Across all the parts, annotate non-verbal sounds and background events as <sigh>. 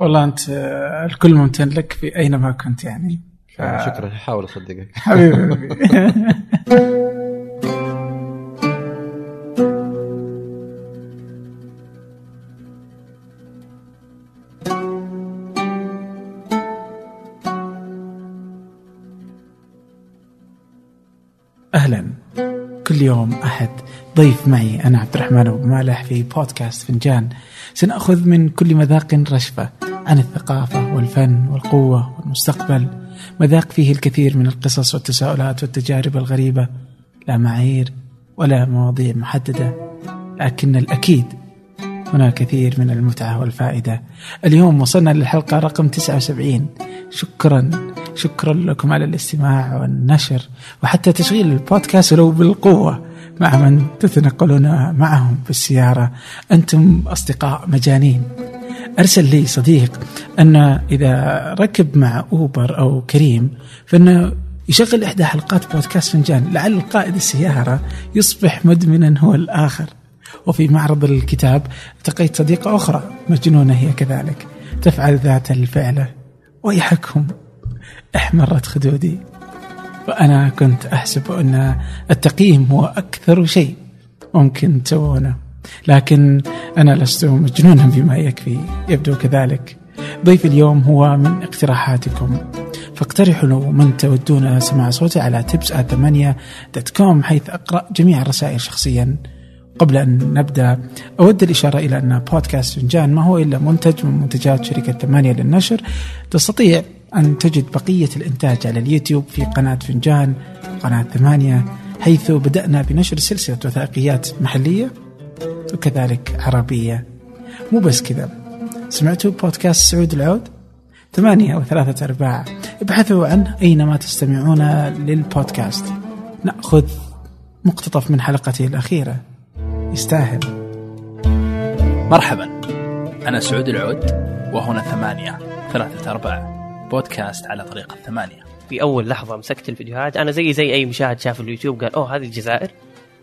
والله أنت الكل ممتن لك في أينما كنت يعني. ف... شكرا. احاول أصدقك. <laughs> حبيبي. أهلا. كل يوم أحد. ضيف معي أنا عبد الرحمن أبو مالح في بودكاست فنجان. سنأخذ من كل مذاق رشفة. عن الثقافة والفن والقوة والمستقبل مذاق فيه الكثير من القصص والتساؤلات والتجارب الغريبة لا معايير ولا مواضيع محددة لكن الأكيد هناك كثير من المتعة والفائدة. اليوم وصلنا للحلقة رقم 79 شكرا شكرا لكم على الاستماع والنشر وحتى تشغيل البودكاست ولو بالقوة مع من تتنقلون معهم في السيارة. أنتم أصدقاء مجانين. أرسل لي صديق أن إذا ركب مع أوبر أو كريم فإنه يشغل إحدى حلقات بودكاست فنجان لعل قائد السيارة يصبح مدمنا هو الآخر. وفي معرض الكتاب التقيت صديقة أخرى مجنونة هي كذلك تفعل ذات الفعلة ويحكم احمرت خدودي. وأنا كنت أحسب أن التقييم هو أكثر شيء ممكن تسوونه. لكن أنا لست مجنونا بما يكفي. يبدو كذلك. ضيف اليوم هو من اقتراحاتكم. فاقترحوا لو من تودون سماع صوتي على تبس دوت كوم حيث أقرأ جميع الرسائل شخصيا. قبل أن نبدأ أود الإشارة إلى أن بودكاست فنجان ما هو إلا منتج من منتجات شركة ثمانية للنشر. تستطيع أن تجد بقية الإنتاج على اليوتيوب في قناة فنجان قناة ثمانية حيث بدأنا بنشر سلسلة وثائقيات محلية. وكذلك عربية. مو بس كذا. سمعتوا بودكاست سعود العود؟ ثمانية وثلاثة أرباع. ابحثوا عنه أينما تستمعون للبودكاست. نأخذ مقتطف من حلقته الأخيرة. يستاهل. مرحبا. أنا سعود العود وهنا ثمانية ثلاثة أرباع. بودكاست على طريق الثمانية في أول لحظة مسكت الفيديوهات. أنا زي زي أي مشاهد شاف اليوتيوب قال أوه هذه الجزائر؟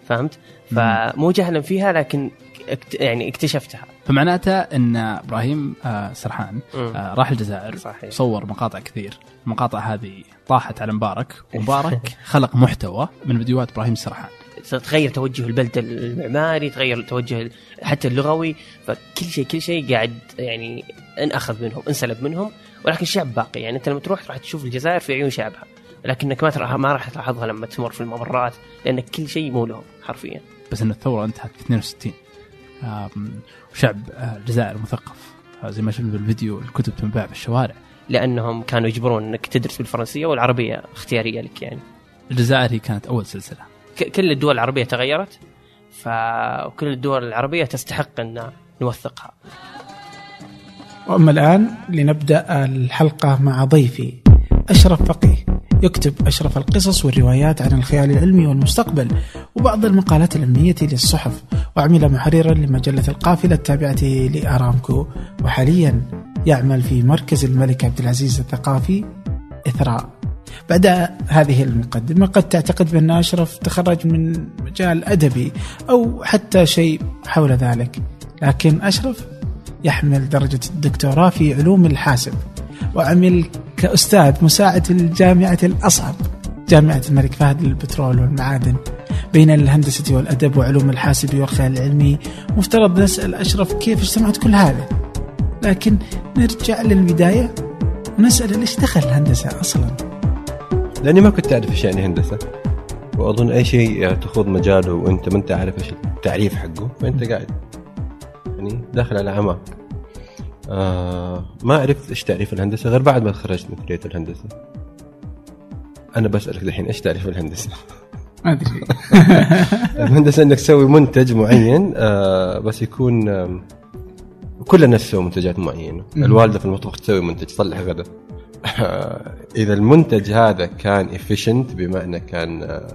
فهمت؟ فمو جهلا فيها لكن اكت... يعني اكتشفتها. فمعناته أن إبراهيم آه، سرحان. آه، راح الجزائر صحيح. صور مقاطع كثير. المقاطع هذه طاحت على مبارك. <laughs> ومبارك خلق محتوى من فيديوهات إبراهيم سرحان. تغير توجه البلد المعماري تغير توجه حتى اللغوي. فكل شيء كل شيء قاعد يعني انأخذ منهم انسلب منهم. ولكن الشعب باقي. يعني أنت لما تروح راح تشوف الجزائر في عيون شعبها. لكنك ما ما راح تلاحظها لما تمر في الممرات لأن كل شيء مو لهم حرفيا. بس أن الثورة انتهت في 62 آم، وشعب آه، الجزائر مثقف. آه، زي ما شفنا بالفيديو الكتب تنباع في الشوارع. لأنهم كانوا يجبرون إنك تدرس بالفرنسية والعربية اختيارية لك يعني. الجزائر هي كانت أول سلسلة. ك- كل الدول العربية تغيرت فكل الدول العربية تستحق أن نوثقها. وأما الآن لنبدأ الحلقة مع ضيفي أشرف فقيه. يكتب أشرف القصص والروايات عن الخيال العلمي والمستقبل وبعض المقالات العلمية للصحف وعمل محررا لمجلة القافلة التابعة لأرامكو. وحاليا يعمل في مركز الملك عبد العزيز الثقافي إثراء. بعد هذه المقدمة قد تعتقد بأن أشرف تخرج من مجال أدبي أو حتى شيء حول ذلك لكن أشرف يحمل درجة الدكتوراه في علوم الحاسب. وعمل كأستاذ مساعد في الجامعة الأصعب جامعة الملك فهد للبترول والمعادن. بين الهندسة والأدب وعلوم الحاسب والخيال العلمي مفترض نسأل أشرف كيف اجتمعت كل هذا. لكن نرجع للبداية ونسأل ليش دخل الهندسة أصلا؟ لأني ما كنت أعرف إيش يعني هندسة. وأظن أي شيء تخوض مجاله وأنت ما أنت عارف إيش التعريف حقه فأنت قاعد يعني داخل على عماق آه ما عرفت إيش تعريف الهندسة غير بعد ما تخرجت من كلية الهندسة أنا بسألك الحين إيش تعريف الهندسة؟ ما أدري <laughs> الهندسة إنك تسوي منتج معين آه بس يكون كل الناس تسوي منتجات معينة. الوالدة في المطبخ تسوي منتج تصلح غدا إذا المنتج هذا كان efficient بمعنى كان آه،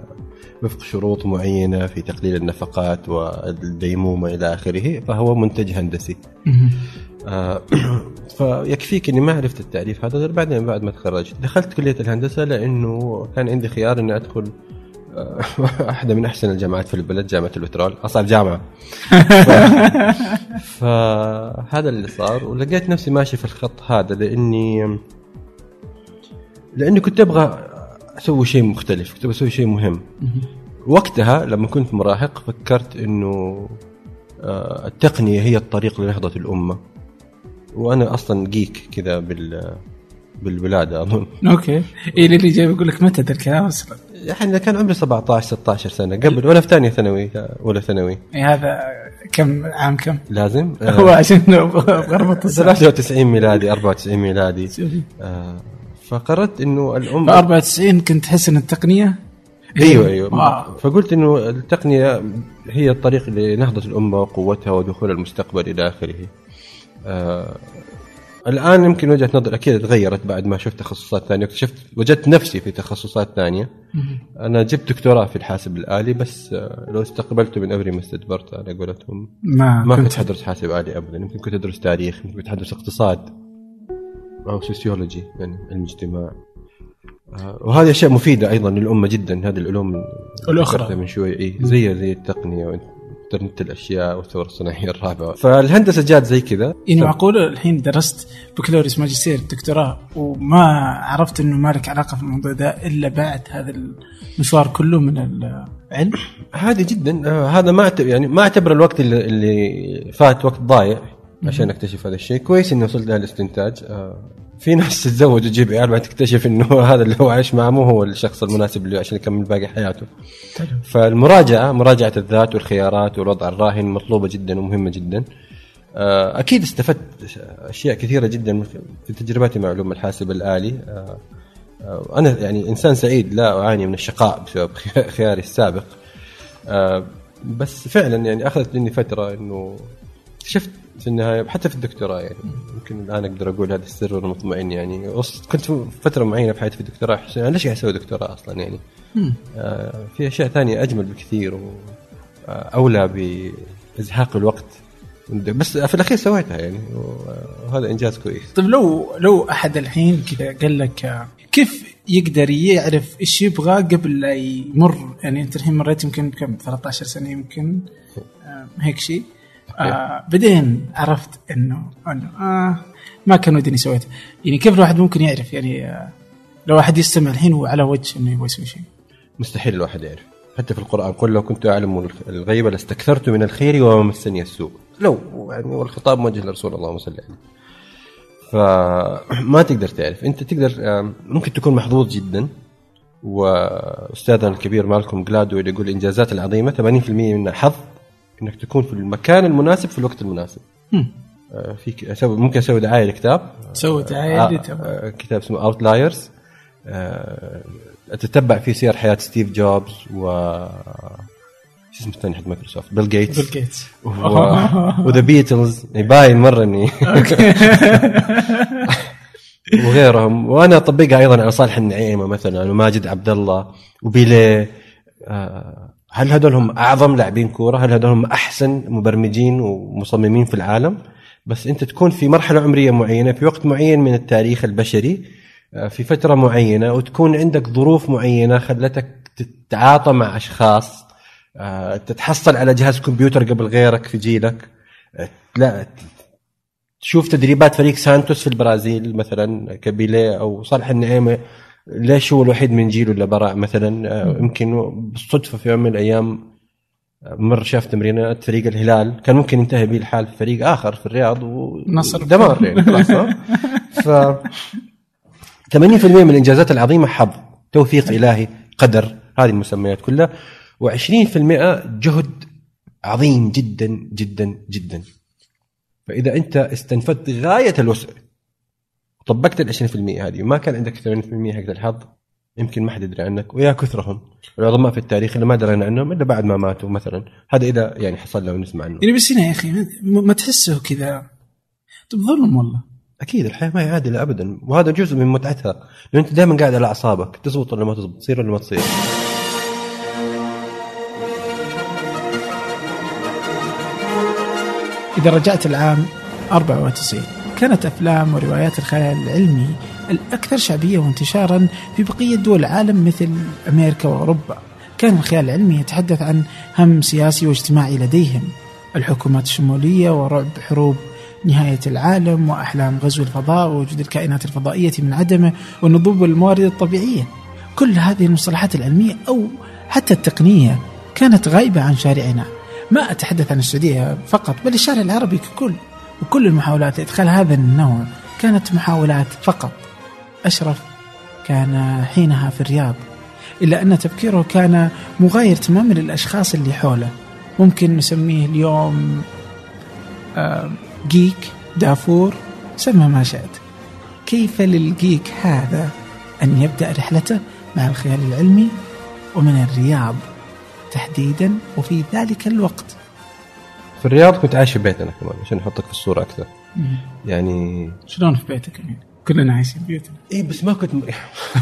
وفق شروط معينة في تقليل النفقات والديمومة إلى آخره فهو منتج هندسي. آه، <clears throat> فيكفيك إني ما عرفت التعريف هذا غير بعدين بعد ما تخرجت. دخلت كلية الهندسة لأنه كان عندي خيار إني أدخل آه، <laughs> واحدة من أحسن الجامعات في البلد جامعة البترول اصعب جامعة. <laughs> ف... فهذا اللي صار ولقيت نفسي ماشي في الخط هذا لأني لأني كنت أبغى أسوي شيء مختلف كنت أسوي شيء مهم. وقتها لما كنت مراهق فكرت إنه آه، التقنية هي الطريق لنهضة الأمة. وأنا أصلا geek كذا بال بالولاده أظن. أوكي. إيه اللي جاي بيقول لك متى ذا الكلام؟ أصلا يعني كان عمري 17 16 سنة. قبل وأنا في ثانية ثانوي أولى ثانوي. إيه هذا كم عام كم؟ لازم. هو عشان السنة. 93 ميلادي 94 ميلادي. آه، فقررت إنه الام ف 94 كنت تحس إن التقنية؟ أيوه أيوه. واو. فقلت إنه التقنية هي الطريق لنهضة الامه وقوتها ودخول المستقبل إلى آخره. آه الآن يمكن وجهة نظري أكيد تغيرت بعد ما شفت تخصصات ثانية. اكتشفت وجدت نفسي في تخصصات ثانية. أنا جبت دكتوراه في الحاسب الآلي بس آه لو استقبلته من أمري ما استدبرت على قولتهم. ما, ما كنت كنت حدرس حاسب آلي ابدا. يمكن كنت أدرس تاريخ يمكن كنت حدرس اقتصاد أو sociology يعني علم اجتماع. آه، وهذه اشياء مفيده أيضا للأمة جدا. هذه العلوم. ذكرتها من شوي. إي زي زي التقنية وانترنت الأشياء والثورة الصناعية الرابعة. فالهندسة جات زي كذا. يعني معقول الحين درست بكالوريوس ماجستير دكتوراه وما عرفت إنه ما لك علاقة في الموضوع ده إلا بعد هذا المشوار كله من العلم. هذه جدا. آه، هذا ما يعني ما أعتبر الوقت اللي, اللي فات وقت ضايع عشان أكتشف هذا الشيء. كويس إني وصلت لهالاستنتاج في ناس تتزوج وتجيب عيال بعد تكتشف إنه <laughs> هذا اللي هو عايش معه مو هو الشخص المناسب له عشان يكمل باقي حياته. فالمراجعة مراجعة الذات والخيارات والوضع الراهن مطلوبة جدا ومهمة جدا. آه، أكيد استفدت أشياء كثيرة جدا في تجربتي مع علوم الحاسب الآلي. آه، آه، أنا يعني إنسان سعيد لا أعاني من الشقاء بسبب <laughs> خياري السابق. بس فعلا يعني أخذت مني فترة إنه اكتشفت في النهاية حتى في الدكتوراه يعني. يمكن الآن أقدر أقول هذا السر وأنا مطمئن يعني كنت في فترة معينة في حياتي في الدكتوراه أحس أنا ليش قاعد أسوي دكتوراه أصلا يعني؟ آه في أشياء ثانية أجمل بكثير واولى بإزهاق الوقت. بس في الأخير سويتها يعني وهذا إنجاز كويس. طيب لو لو أحد الحين كذا قال لك آه، كيف يقدر يعرف إيش يبغى قبل لا يمر؟ يعني أنت الحين مريت يمكن كم؟ 13 سنة يمكن آه هيك شيء. آه. بعدين عرفت إنه إنه آه ما كان ودي إني سويته يعني كيف الواحد ممكن يعرف؟ يعني آه لو أحد يستمع الحين هو على وجه إنه يبغى يسوي شيء. مستحيل الواحد يعرف. حتى في القرآن قل لو كنت أعلم الغيب لاستكثرت من الخير وما مسني السوء. لو يعني والخطاب موجه لرسول الله صلى الله عليه فما تقدر تعرف. أنت تقدر آم، ممكن تكون محظوظ جدا. وأستاذنا الكبير مالكوم جلادويل اللي يقول الإنجازات العظيمة 80% منها حظ. إنك تكون في المكان المناسب في الوقت المناسب. آه، في أسوي ممكن أسوي دعاية لكتاب. سوي دعاية آه، تبغى آه، كتاب اسمه Outliers أتتبع فيه سير حياة ستيف جوبز و شو اسمه الثاني حق مايكروسوفت؟ بيل جيتس بيل جيتس و The Beatles يباين مرة اني <laughs> وغيرهم. وأنا أطبقها أيضا على صالح النعيمة مثلا وماجد عبد الله وبيليه. آه، هل هذول هم أعظم لاعبين كورة؟ هل هذول هم أحسن مبرمجين ومصممين في العالم؟ بس أنت تكون في مرحلة عمرية معينة في وقت معين من التاريخ البشري آه، في فترة معينة وتكون عندك ظروف معينة خلتك تتعاطى مع أشخاص آه، تتحصل على جهاز كمبيوتر قبل غيرك في جيلك آه، لا تشوف تدريبات فريق سانتوس في البرازيل مثلا كبيليه أو صالح النعيمة ليش هو الوحيد من جيله اللي برع مثلا آه، يمكن بالصدفة في يوم من الأيام آه، مر شاف تمرينات فريق الهلال كان ممكن ينتهي به الحال في فريق آخر في الرياض نصر. ودمار يعني خلاص ها؟ ف 80% من الإنجازات العظيمة حظ توفيق إلهي قدر هذه المسميات كلها و20% جهد عظيم جدا جدا جدا فإذا أنت استنفدت غاية الوسع طبقت ال 20% هذه. وما كان عندك 80% حق الحظ. يمكن ما حد يدري عنك. ويا كثرهم. العظماء في التاريخ اللي ما درينا عنهم إلا بعد ما ماتوا مثلا. هذا إذا يعني حصل لنا ونسمع عنه. يعني بس هنا يا أخي ما- تحسه كذا. طب ظلم والله. أكيد الحياة ما هي عادله ابدا. وهذا جزء من متعتها. لأن أنت دائما قاعد على أعصابك تزبط ولا ما تزبط تصير ولا ما تصير. إذا رجعت العام 94 كانت أفلام وروايات الخيال العلمي الأكثر شعبية وانتشارا في بقية دول العالم مثل أمريكا وأوروبا. كان الخيال العلمي يتحدث عن هم سياسي واجتماعي لديهم الحكومات الشمولية ورعب حروب نهاية العالم وأحلام غزو الفضاء ووجود الكائنات الفضائية من عدمه ونضوب الموارد الطبيعية. كل هذه المصطلحات العلمية أو حتى التقنية كانت غائبة عن شارعنا. ما أتحدث عن السعودية فقط بل الشارع العربي ككل. وكل المحاولات لإدخال هذا النوع كانت محاولات فقط. أشرف كان حينها في الرياض إلا أن تفكيره كان مغاير تماما للأشخاص اللي حوله. ممكن نسميه اليوم آه، جيك دافور سمى ما شئت. كيف للجيك هذا أن يبدأ رحلته مع الخيال العلمي ومن الرياض تحديدا وفي ذلك الوقت؟ في الرياض كنت عايش في بيتنا كمان عشان أحطك في الصورة أكثر. يعني شلون في بيتك يعني؟ كلنا عايشين بيوتنا اي بس ما كنت <laughs> ما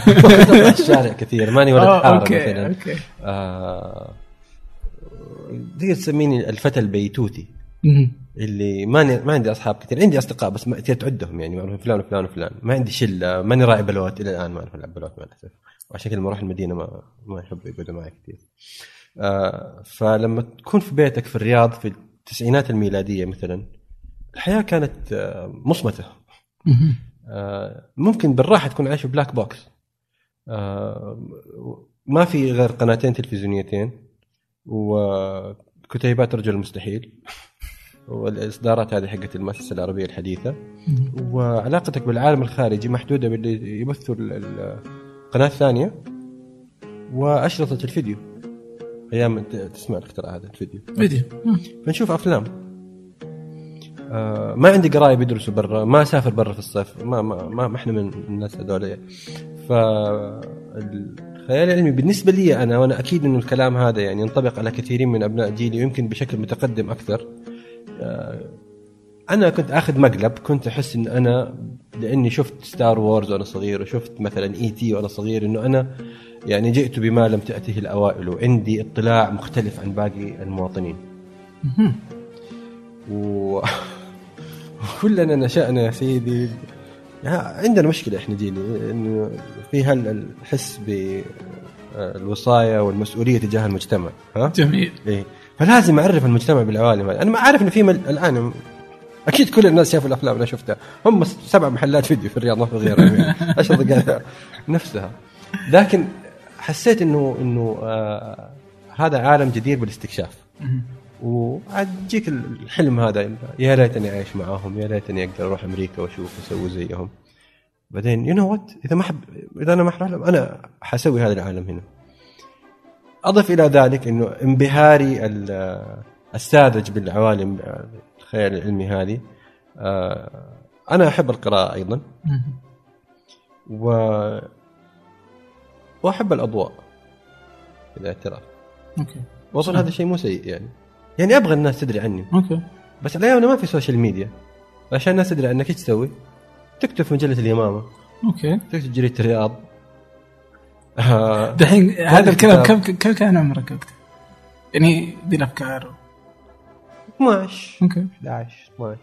كنت اطلع الشارع كثير ماني ولد آه، حارة أوكي مثلا. أوكي. آه تقدر تسميني الفتى البيتوتي. مم. اللي ماني ما عندي أصحاب كثير عندي أصدقاء بس ما كثير تعدهم يعني معروف فلان وفلان وفلان. ما عندي شلة ماني راعي بلوت إلى الآن ما أعرف ألعب بلوت مع الأسف. وعشان كذا لما أروح المدينة ما ما يحب يقعدوا معي كثير. آه فلما تكون في بيتك في الرياض في التسعينات الميلادية مثلا الحياة كانت آه مصمتة. آه، ممكن بالراحة تكون عايش black box ما في غير قناتين تلفزيونيتين وكتيبات رجل المستحيل <laughs> والإصدارات هذه حقت المؤسسة العربية الحديثة. وعلاقتك بالعالم الخارجي محدودة باللي يبثوا ال- ال- القناه الثانية وأشرطة الفيديو. أيام تسمع الاختراع هذا الفيديو. فيديو. فنشوف أفلام. آه ما عندي قرايب يدرسوا برا ما أسافر برا في الصيف. ما ما ما, ما إحنا من الناس هذول. ف الخيال العلمي بالنسبة لي أنا وأنا أكيد إنه الكلام هذا يعني ينطبق على كثيرين من أبناء جيلي ويمكن بشكل متقدم أكثر. آه أنا كنت آخذ مقلب كنت أحس إن أنا لأني شفت ستار وورز وأنا صغير وشفت مثلا اي تي وأنا صغير إنه أنا يعني جئت بما لم تأته الأوائل وعندي اطلاع مختلف عن باقي المواطنين. و... <laughs> وكلنا نشأنا يا سيدي عندنا مشكلة إحنا جيلي إنه في هالحس بالوصاية والمسؤولية تجاه المجتمع ها؟ جميل إيه؟ فلازم أعرف المجتمع بالعوالم هذه، أنا ما أعرف إنه في مل... الآن أكيد كل الناس شافوا الأفلام اللي أنا شفتها. هم سبع محلات فيديو في الرياض ما في غيرها. <laughs> عشر دقائق. نفسها. لكن حسيت انه إنه آه هذا عالم جدير بالاستكشاف. وعاد يجيك الحلم هذا. يا ليتني أعيش معاهم يا ليتني أقدر أروح أمريكا وأشوف أسوي زيهم. بعدين you know what إذا ما أروح إذا أنا ما أروح لهم أنا حسوي هذا العالم هنا. أضف إلى ذلك إنه انبهاري ال- الساذج بالعوالم الخيال العلمي هذه. آه، أنا أحب القراءة أيضا. و وأحب الأضواء الاعتراف أوكي. وأظن هذا شيء مو سيء يعني. يعني أبغى الناس تدري عني. أوكي. بس الأيام ما في social media عشان الناس تدري عنك إيش تسوي؟ تكتب في مجلة اليمامة. أوكي. تكتب جريدة الرياض. آه، دحين هذا الكلام. كم كم كان عمرك وقتها؟ يعني دي الأفكار 12 أوكي 11 12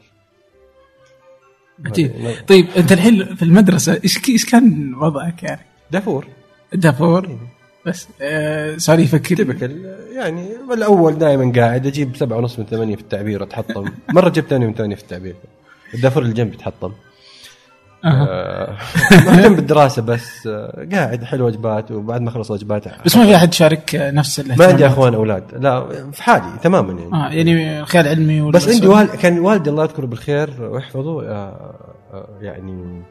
عجيب طيب أنت الحين في المدرسة إيش إيش كان وضعك يعني؟ دافور. دافور. بس آه صار يفكر تبكل يعني الأول دائما قاعد أجيب سبعة ونص من ثمانية في التعبير اتحطم مرة جبت ثانية من ثمانية في التعبير. الدافور اللي جنبي تحطم مهتم بالدراسة بس آه، قاعد احل واجبات وبعد ما اخلص واجبات بس ما في أحد شارك نفس ما عندي أخوان أولاد. لا في حالي تماما يعني. آه يعني خيال علمي بس عندي والد كان والدي الله يذكره بالخير ويحفظه آه، آه، يعني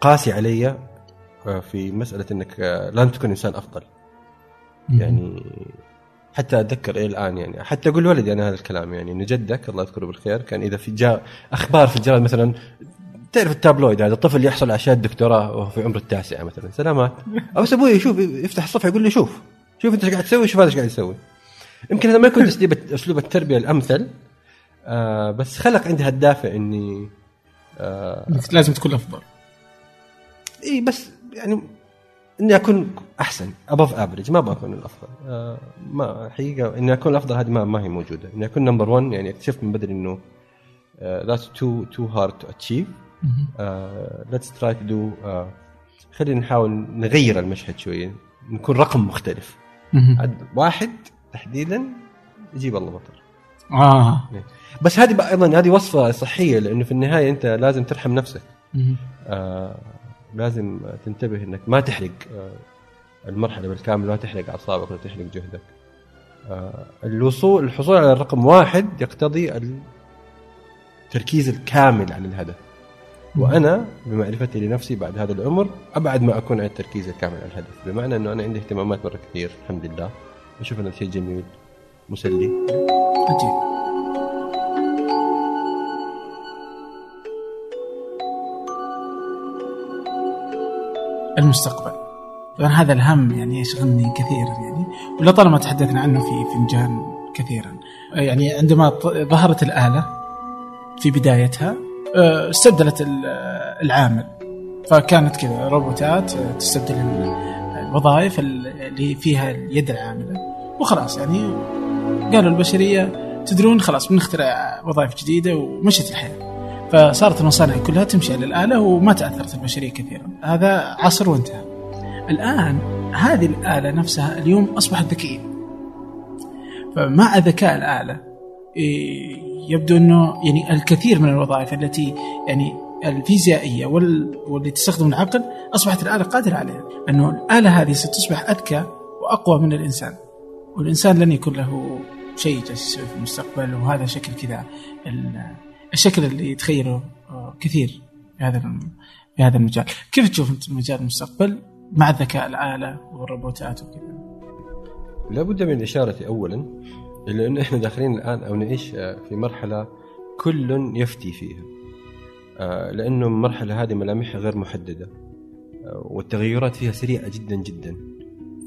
قاسي علي آه، في مسألة إنك آه، لازم تكون إنسان أفضل. يعني حتى أتذكر إلى الآن يعني حتى أقول لولدي أنا هذا الكلام يعني ان جدك الله يذكره بالخير كان إذا في جاء أخبار في الجرائد مثلا تعرف التابلويد هذا؟ الطفل يحصل على شهاده دكتوراه وهو في عمر التاسعه مثلا. سلامات. أو أبوي يشوف يفتح الصفحة يقول لي شوف. شوف أنت إيش قاعد تسوي شوف هذا إيش قاعد يسوي. يمكن هذا ما يكون اسلوب أسلوب التربية الأمثل آه بس خلق عندي هالدافع إني آه لازم تكون أفضل. إي بس يعني إني أكون أحسن above average ما أبغى اكون الأفضل. آه ما حقيقة إني أكون الأفضل هذه ما, ما هي موجودة. إني أكون number 1 يعني أكتشفت من بدري إنه that's too too hard to achieve let's try to do خلينا نحاول نغير المشهد شوية نكون رقم مختلف. عد واحد تحديدا يجيب الله مطر آه. بس هذه أيضا هذه وصفة صحية لأنه في النهاية أنت لازم ترحم نفسك. آه لازم تنتبه إنك ما تحرق آه المرحلة بالكامل ما تحرق أعصابك ولا تحرق جهدك. آه الوصول الحصول على الرقم واحد يقتضي التركيز الكامل على الهدف. وأنا بمعرفتي لنفسي بعد هذا العمر أبعد ما أكون عن التركيز الكامل على الهدف. بمعنى إنه أنا عندي اهتمامات مرة كثير الحمد لله. أشوف أنه شيء جميل مسلي. عجيب المستقبل. طبعا هذا الهم يعني يشغلني كثيرا يعني ولطالما تحدثنا عنه في فنجان كثيرا. يعني عندما ظهرت الآلة في بدايتها استبدلت ال- العامل. فكانت كذا روبوتات آه، تستبدل ال- الوظائف ال- اللي فيها اليد العاملة. وخلاص يعني قالوا البشرية تدرون خلاص بنخترع وظائف جديدة ومشت الحياة. فصارت المصانع كلها تمشي على الآلة وما تأثرت البشرية كثيرا. هذا عصر وانتهى. الآن هذه الآلة نفسها اليوم أصبحت ذكية. فمع ذكاء الآلة إيه، يبدو أنه يعني الكثير من الوظائف التي يعني الفيزيائية وال- واللي تستخدم العقل أصبحت الآلة قادرة عليها. أنه الآلة هذه ستصبح أذكى وأقوى من الإنسان. والإنسان لن يكون له شيء جالس في المستقبل وهذا شكل كذا. ال- الشكل اللي يتخيله آه، كثير في هذا في هذا المجال. كيف تشوف انت مجال المستقبل مع الذكاء الآلة والروبوتات وكذا؟ لابد من الإشارة أولا إلى أنه إحنا داخلين الآن أو نعيش آه، في مرحلة كل يفتي فيها. آه، لأنه المرحلة هذه ملامحها غير محددة. آه، والتغيرات فيها سريعة جدا جدا.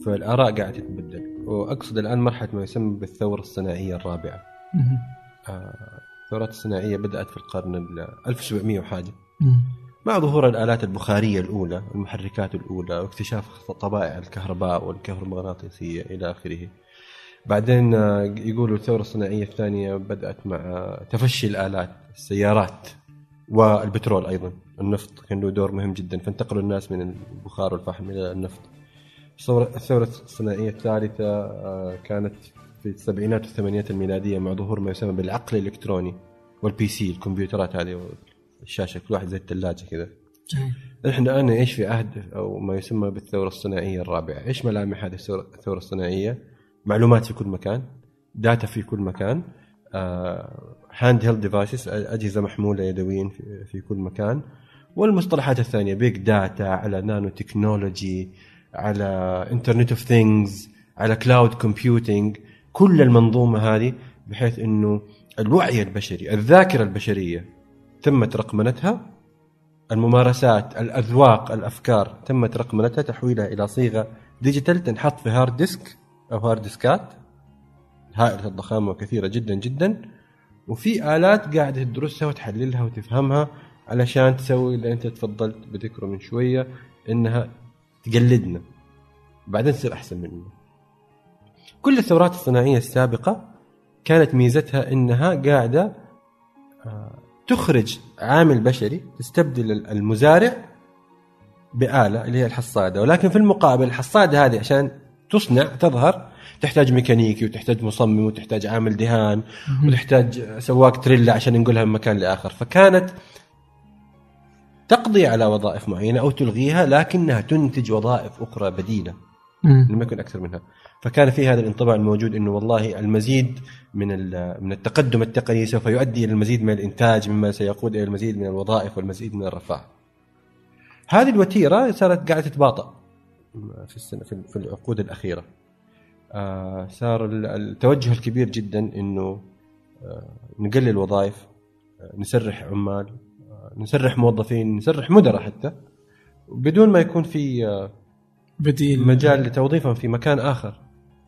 فالآراء قاعدة تتبدل. وأقصد الآن مرحلة ما يسمى بالثورة الصناعية الرابعة. الثورات الصناعية بدأت في القرن ال 1700 وحاجة. مع ظهور الآلات البخارية الأولى المحركات الأولى واكتشاف طبائع الكهرباء والكهرومغناطيسية إلى آخره. بعدين آه، يقولوا الثورة الصناعية الثانية بدأت مع تفشي الآلات السيارات والبترول أيضا النفط كان له دور مهم جدا فانتقلوا الناس من البخار والفحم إلى النفط الثورة الثورة الصناعية الثالثة آه، كانت في السبعينات والثمانينات الميلادية مع ظهور ما يسمى بالعقل الإلكتروني وال PC الكمبيوترات هذه الشاشة كل واحد زي الثلاجة كذا. نحن الآن نعيش في عهد أو ما يسمى بالثورة الصناعية الرابعة، إيش ملامح هذه الثورة الصناعية؟ معلومات في كل مكان، data في كل مكان، handheld devices أجهزة محمولة يدويا في, كل مكان، والمصطلحات الثانية big data على نانو تكنولوجي على internet of things على cloud computing كل المنظومة هذه بحيث إنه الوعي البشري، الذاكرة البشرية تمت رقمنتها الممارسات الأذواق الأفكار تمت رقمنتها تحويلها إلى صيغة digital تنحط في hard disk أو hard disk ات هائلة الضخامة وكثيرة جدا جدا. وفي آلات قاعدة تدرسها وتحللها وتفهمها علشان تسوي اللي أنت تفضلت بذكره من شوية إنها تقلدنا. بعدين تصير أحسن مننا. كل الثورات الصناعية السابقة كانت ميزتها إنها قاعدة تخرج عامل بشري تستبدل المزارع بآلة اللي هي الحصادة. ولكن في المقابل الحصادة هذه عشان تصنع تظهر تحتاج ميكانيكي وتحتاج مصمم وتحتاج عامل دهان وتحتاج سواق تريلا عشان ينقلها من مكان لآخر فكانت تقضي على وظائف معينة أو تلغيها لكنها تنتج وظائف أخرى بديلة مم. لم يكن أكثر منها فكان في هذا الانطباع الموجود إنه والله المزيد من من التقدم التقني سوف يؤدي إلى المزيد من الإنتاج مما سيقود إلى المزيد من الوظائف والمزيد من الرفاه. هذه الوتيرة صارت قاعدة تتباطأ في السنة في في العقود الأخيرة. آه صار ال- التوجه الكبير جدا إنه آه نقلل وظائف آه نسرح عمال نسرح موظفين نسرح مدراء حتى. بدون ما يكون في بديل. مجال لتوظيفهم في مكان آخر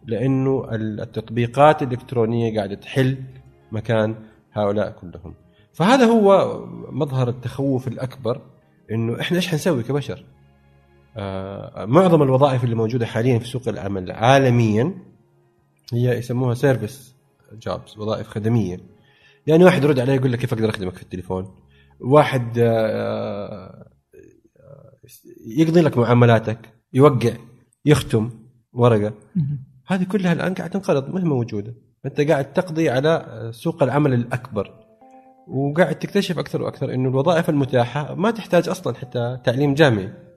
لأنه التطبيقات الإلكترونية قاعدة تحل مكان هؤلاء كلهم. فهذا هو مظهر التخوف الأكبر إنه إحنا إيش حنسوي كبشر؟ معظم الوظائف اللي موجودة حاليا في سوق العمل عالميا هي يسموها سيرفيس جوبز وظائف خدمية. يعني واحد يرد عليه يقول لك كيف أقدر أخدمك في التليفون؟ واحد آه، آه، يقضي لك معاملاتك يوقع يختم ورقة. هذه كلها الآن قاعدة تنقرض ما هي موجودة. أنت قاعد تقضي على سوق العمل الأكبر وقاعد تكتشف أكثر وأكثر إنه الوظائف المتاحة ما تحتاج أصلا حتى تعليم جامعي. آه،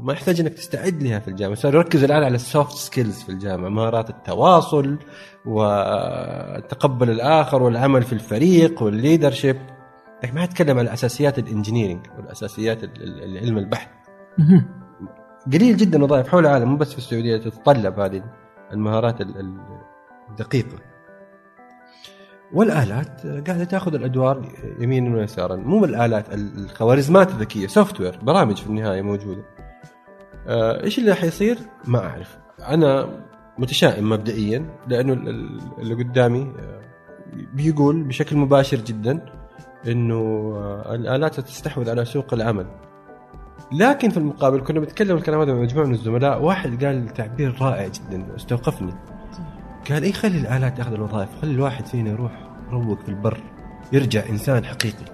ما يحتاج إنك تستعد لها في الجامعة. صار يركز الآن على ال soft skills في الجامعة مهارات التواصل وتقبل الآخر والعمل في الفريق وال leadership لكن ما يتكلم على أساسيات ال engineering والأساسيات ال- ال- علم البحث. قليل جدا وظائف حول العالم مو بس في السعودية تتطلب هذه المهارات ال- ال- الدقيقة. والآلات قاعدة تأخذ الأدوار يمينا ويسارا. مو بالالات الخوارزمات الذكية software برامج في النهاية موجودة. آه، إيش اللي حيصير ما أعرف. أنا متشائم مبدئيا لأنه ال- ال- اللي قدامي آه، بيقول بشكل مباشر جدا إنه آه، الآلات ستستحوذ على سوق العمل. لكن في المقابل كنا بنتكلم الكلام هذا مع مجموعة من الزملاء. واحد قال تعبير رائع جدا استوقفني. قال إيه خلي الآلات تأخذ الوظائف خلي الواحد فينا يروح يروق في البر يرجع إنسان حقيقي.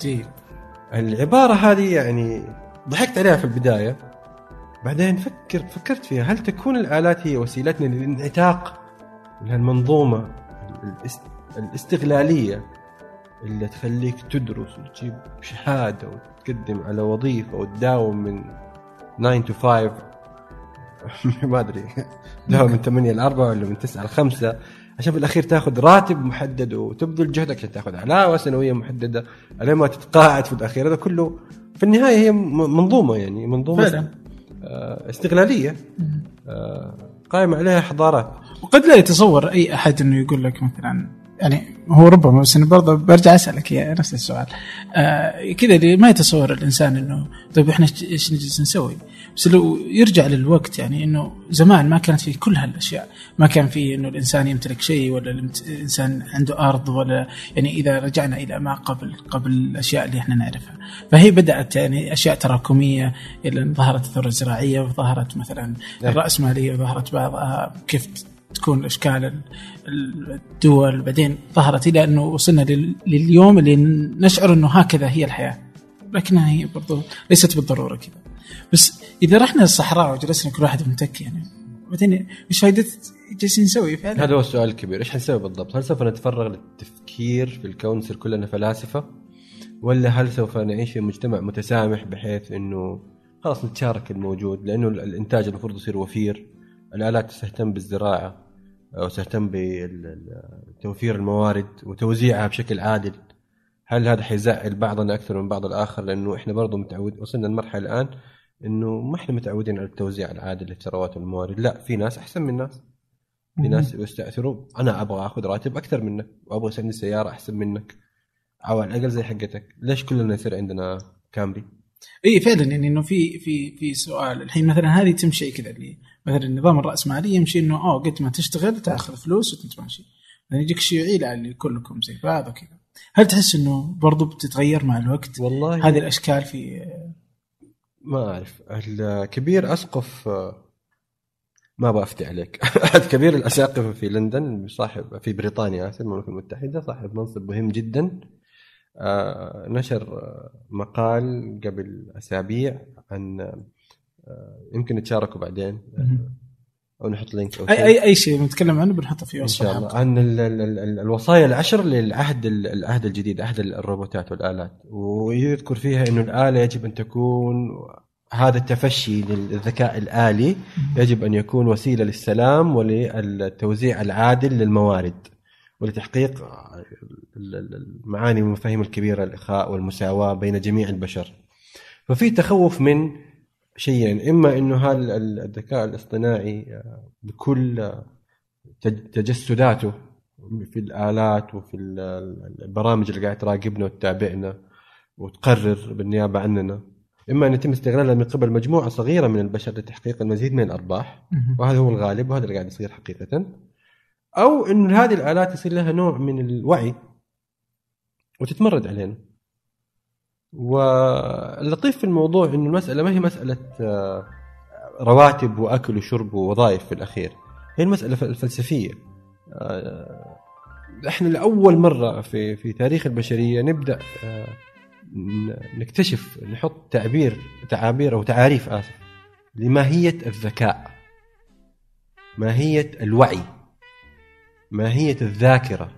جيد. العبارة هذه يعني ضحكت عليها في البداية بعدين فكرت فكرت فيها هل تكون الآلات هي وسيلتنا للانعتاق؟ من هالمنظومه الاست- الاستغلالية اللي تخليك تدرس وتجيب شهادة وتقدم على وظيفة وتداوم من 9 to 5 <laughs> ما أدري. داوم من 8 ل 4 ولا من 9 ل 5 عشان في الأخير تأخذ راتب محدد وتبذل جهدك عشان تأخذ علاوة سنوية محددة الين ما تتقاعد في الأخير. هذا كله في النهاية هي منظومة يعني منظومة فعلا. آه، استغلاليه آه، قائمة عليها حضارات. وقد لا يتصور أي أحد إنه يقول لك مثلا يعني هو ربما بس أنا برضه برجع أسألك يا نفس السؤال. آه كذا اللي ما يتصور الإنسان إنه طيب إحنا إيش نجلس نسوي؟ بس لو يرجع للوقت يعني إنه زمان ما كانت في كل هالأشياء، ما كان في إنه الإنسان يمتلك شيء ولا الإنسان عنده أرض ولا يعني إذا رجعنا إلى ما قبل قبل الأشياء اللي إحنا نعرفها، فهي بدأت يعني أشياء تراكمية إلى إن ظهرت الثورة الزراعية وظهرت مثلا الرأسمالية وظهرت بعضها كيف تكون اشكال ال- ال- الدول. بعدين ظهرت إلى إنه وصلنا لل- لليوم اللي نشعر إنه هكذا هي الحياة. لكنها هي برضو ليست بالضرورة كذا. بس إذا رحنا للصحراء وجلسنا كل واحد متكي يعني بعدين إيش فائده جالسين نسوي؟ فعلا؟ هذا هو السؤال الكبير إيش حنسوي بالضبط؟ هل سوف نتفرغ للتفكير في الكون نصير كلنا فلاسفة؟ ولا هل سوف نعيش في مجتمع متسامح بحيث إنه خلاص نتشارك الموجود؟ لأنه ال- الإنتاج المفروض يصير وفير الآلات تهتم بالزراعة أو تهتم بتوفير الموارد وتوزيعها بشكل عادل. هل هذا حيزعل بعضنا أكثر من بعض الآخر؟ لأنه إحنا برضو متعود وصلنا لمرحلة الآن إنه ما إحنا متعودين على التوزيع العادل للثروات والموارد لا في ناس أحسن من ناس. في ناس يستاثروا أنا أبغى آخذ راتب أكثر منك وأبغى عندي سيارة أحسن منك. أو على الأقل زي حقتك. ليش كلنا يصير عندنا كامري؟ إي فعلا. يعني إنه في في في سؤال. الحين مثلا هذه تمشي كذا. اللي مثلا النظام الراسمالي يمشي إنه اوه قد ما تشتغل تأخذ فلوس وتتماشي بعدين يجيك الشيوعي لا اللي كلكم زي بعض وكذا. هل تحس إنه برضو بتتغير مع الوقت؟ والله. هذه الأشكال في ما أعرف. الكبير أسقف ما أبغى أفتي عليك. <laughs> احد كبير الاساقفه في لندن صاحب في بريطانيا اسف المملكة المتحدة صاحب منصب مهم جدا. آه، نشر آه، مقال قبل أسابيع عن آه، يمكن نتشاركه بعدين. أو نحط link أو اي شيء. اي أي شيء نتكلم عنه بنحطه في إن وصف شاء الله عن ال ال ال ال الوصايا العشر للعهد ال- العهد الجديد عهد الروبوتات والآلات ويذكر فيها إنه الآلة يجب أن تكون هذا التفشي للذكاء الآلي يجب أن يكون وسيلة للسلام وللتوزيع العادل للموارد ولتحقيق ال- ال- المعاني والمفاهيم الكبيرة الإخاء والمساواة بين جميع البشر. ففي تخوف من شيئين إما إنه هذا ال- الذكاء الاصطناعي آه، بكل آه، تج- تجسداته في الآلات وفي ال- ال- البرامج اللي قاعد تراقبنا وتتابعنا وتقرر بالنيابة عننا. إما أن يتم استغلالها من قبل مجموعة صغيرة من البشر لتحقيق المزيد من الأرباح. وهذا هو الغالب وهذا اللي قاعد يصير حقيقة. أو انه هذه الآلات يصير لها نوع من الوعي وتتمرد علينا. واللطيف في الموضوع إنه المسألة ما هي مسألة آه، رواتب وأكل وشرب ووظائف في الأخير. هي المسألة الفلسفية. آه، إحنا لأول مرة في في تاريخ البشرية نبدأ آه، نكتشف نحط تعبير تعابير أو تعاريف آسف لماهية الذكاء ماهية الوعي ماهية الذاكرة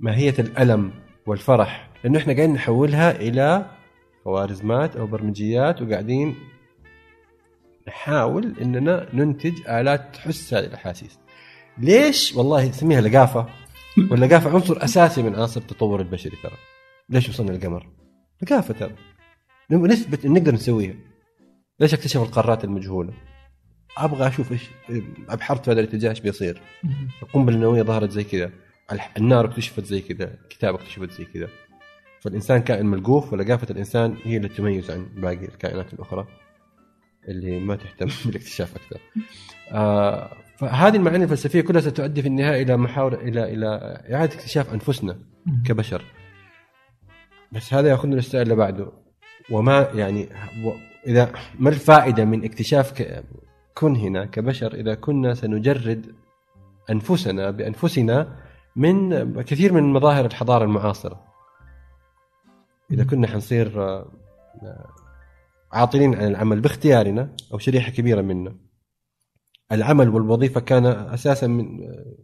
ماهية الألم والفرح لأنه إحنا قاعدين نحولها إلى خوارزمات أو برمجيات وقاعدين نحاول إننا ننتج آلات تحس هذه الأحاسيس. ليش؟ والله تسميها لقافة. <laughs> واللقافة عنصر أساسي من عناصر التطور البشري ترى. ليش وصلنا للقمر؟ لقافة ترى. نثبت نقدر نسويها. ليش اكتشف القارات المجهولة؟ أبغى أشوف إيش ابحرت في هذا الاتجاه إيش بيصير. القنبلة النووية ظهرت زي كذا. النار اكتشفت زي كذا. الكتاب اكتشفت زي كذا. فالإنسان كائن ملقوف ولقافة الإنسان هي اللي تميز عن باقي الكائنات الأخرى اللي ما تهتم <laughs> بالاكتشاف أكثر. آه فهذه المعاني الفلسفية كلها ستؤدي في النهاية إلى محاولة إلى إلى إعادة اكتشاف أنفسنا كبشر. بس هذا يأخذنا للسؤال اللي بعده وما يعني و- إذا ما الفائدة من اكتشاف كنهنا كبشر إذا كنا سنجرد أنفسنا بأنفسنا من كثير من مظاهر الحضارة المعاصرة. إذا كنا حنصير آه، آه، عاطلين عن العمل باختيارنا أو شريحة كبيرة منا. العمل والوظيفة كان أساسا من آه،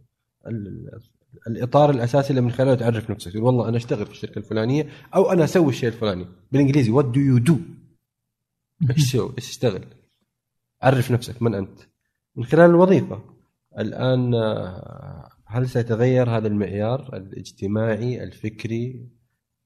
ال- الإطار الأساسي اللي من خلاله تعرف نفسك. تقول والله أنا أشتغل في الشركة الفلانية أو أنا أسوي الشيء الفلاني. بالإنجليزي what do you do إيش تسوي؟ إيش تشتغل؟ عرف نفسك من أنت. من خلال الوظيفة. الآن هل سيتغير هذا المعيار؟ الاجتماعي الفكري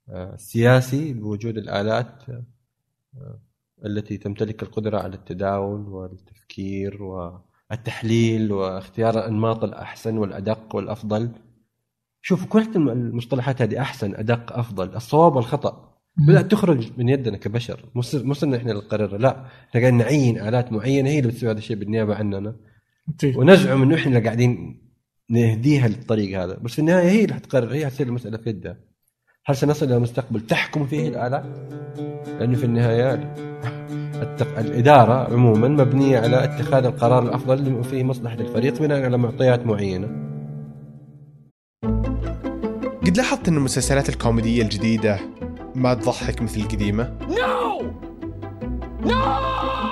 آه، السياسي بوجود الآلات آه، التي تمتلك القدرة على التداول والتفكير والتحليل واختيار الانماط الأحسن والأدق والأفضل. شوفوا كل المصطلحات هذه أحسن أدق أفضل. الصواب والخطأ. بدات تخرج من يدنا كبشر. مو صر- مو صرنا إحنا اللي نقررها. لا إحنا قاعدين نعين آلات معينة هي اللي بتسوي هذا الشيء بالنيابة عننا. ونزعم إنه إحنا اللي قاعدين نهديها للطريق هذا. بس في النهاية هي اللي حتقرر هي حتصير المسألة في يدها. هل سنصل إلى مستقبل تحكم فيه الالات؟ لأنه في النهاية التق... الإدارة عموما مبنية على اتخاذ القرار الأفضل اللي فيه مصلحة الفريق بناء على معطيات معينة. قد لاحظت إن المسلسلات الكوميدية الجديدة ما تضحك مثل القديمة؟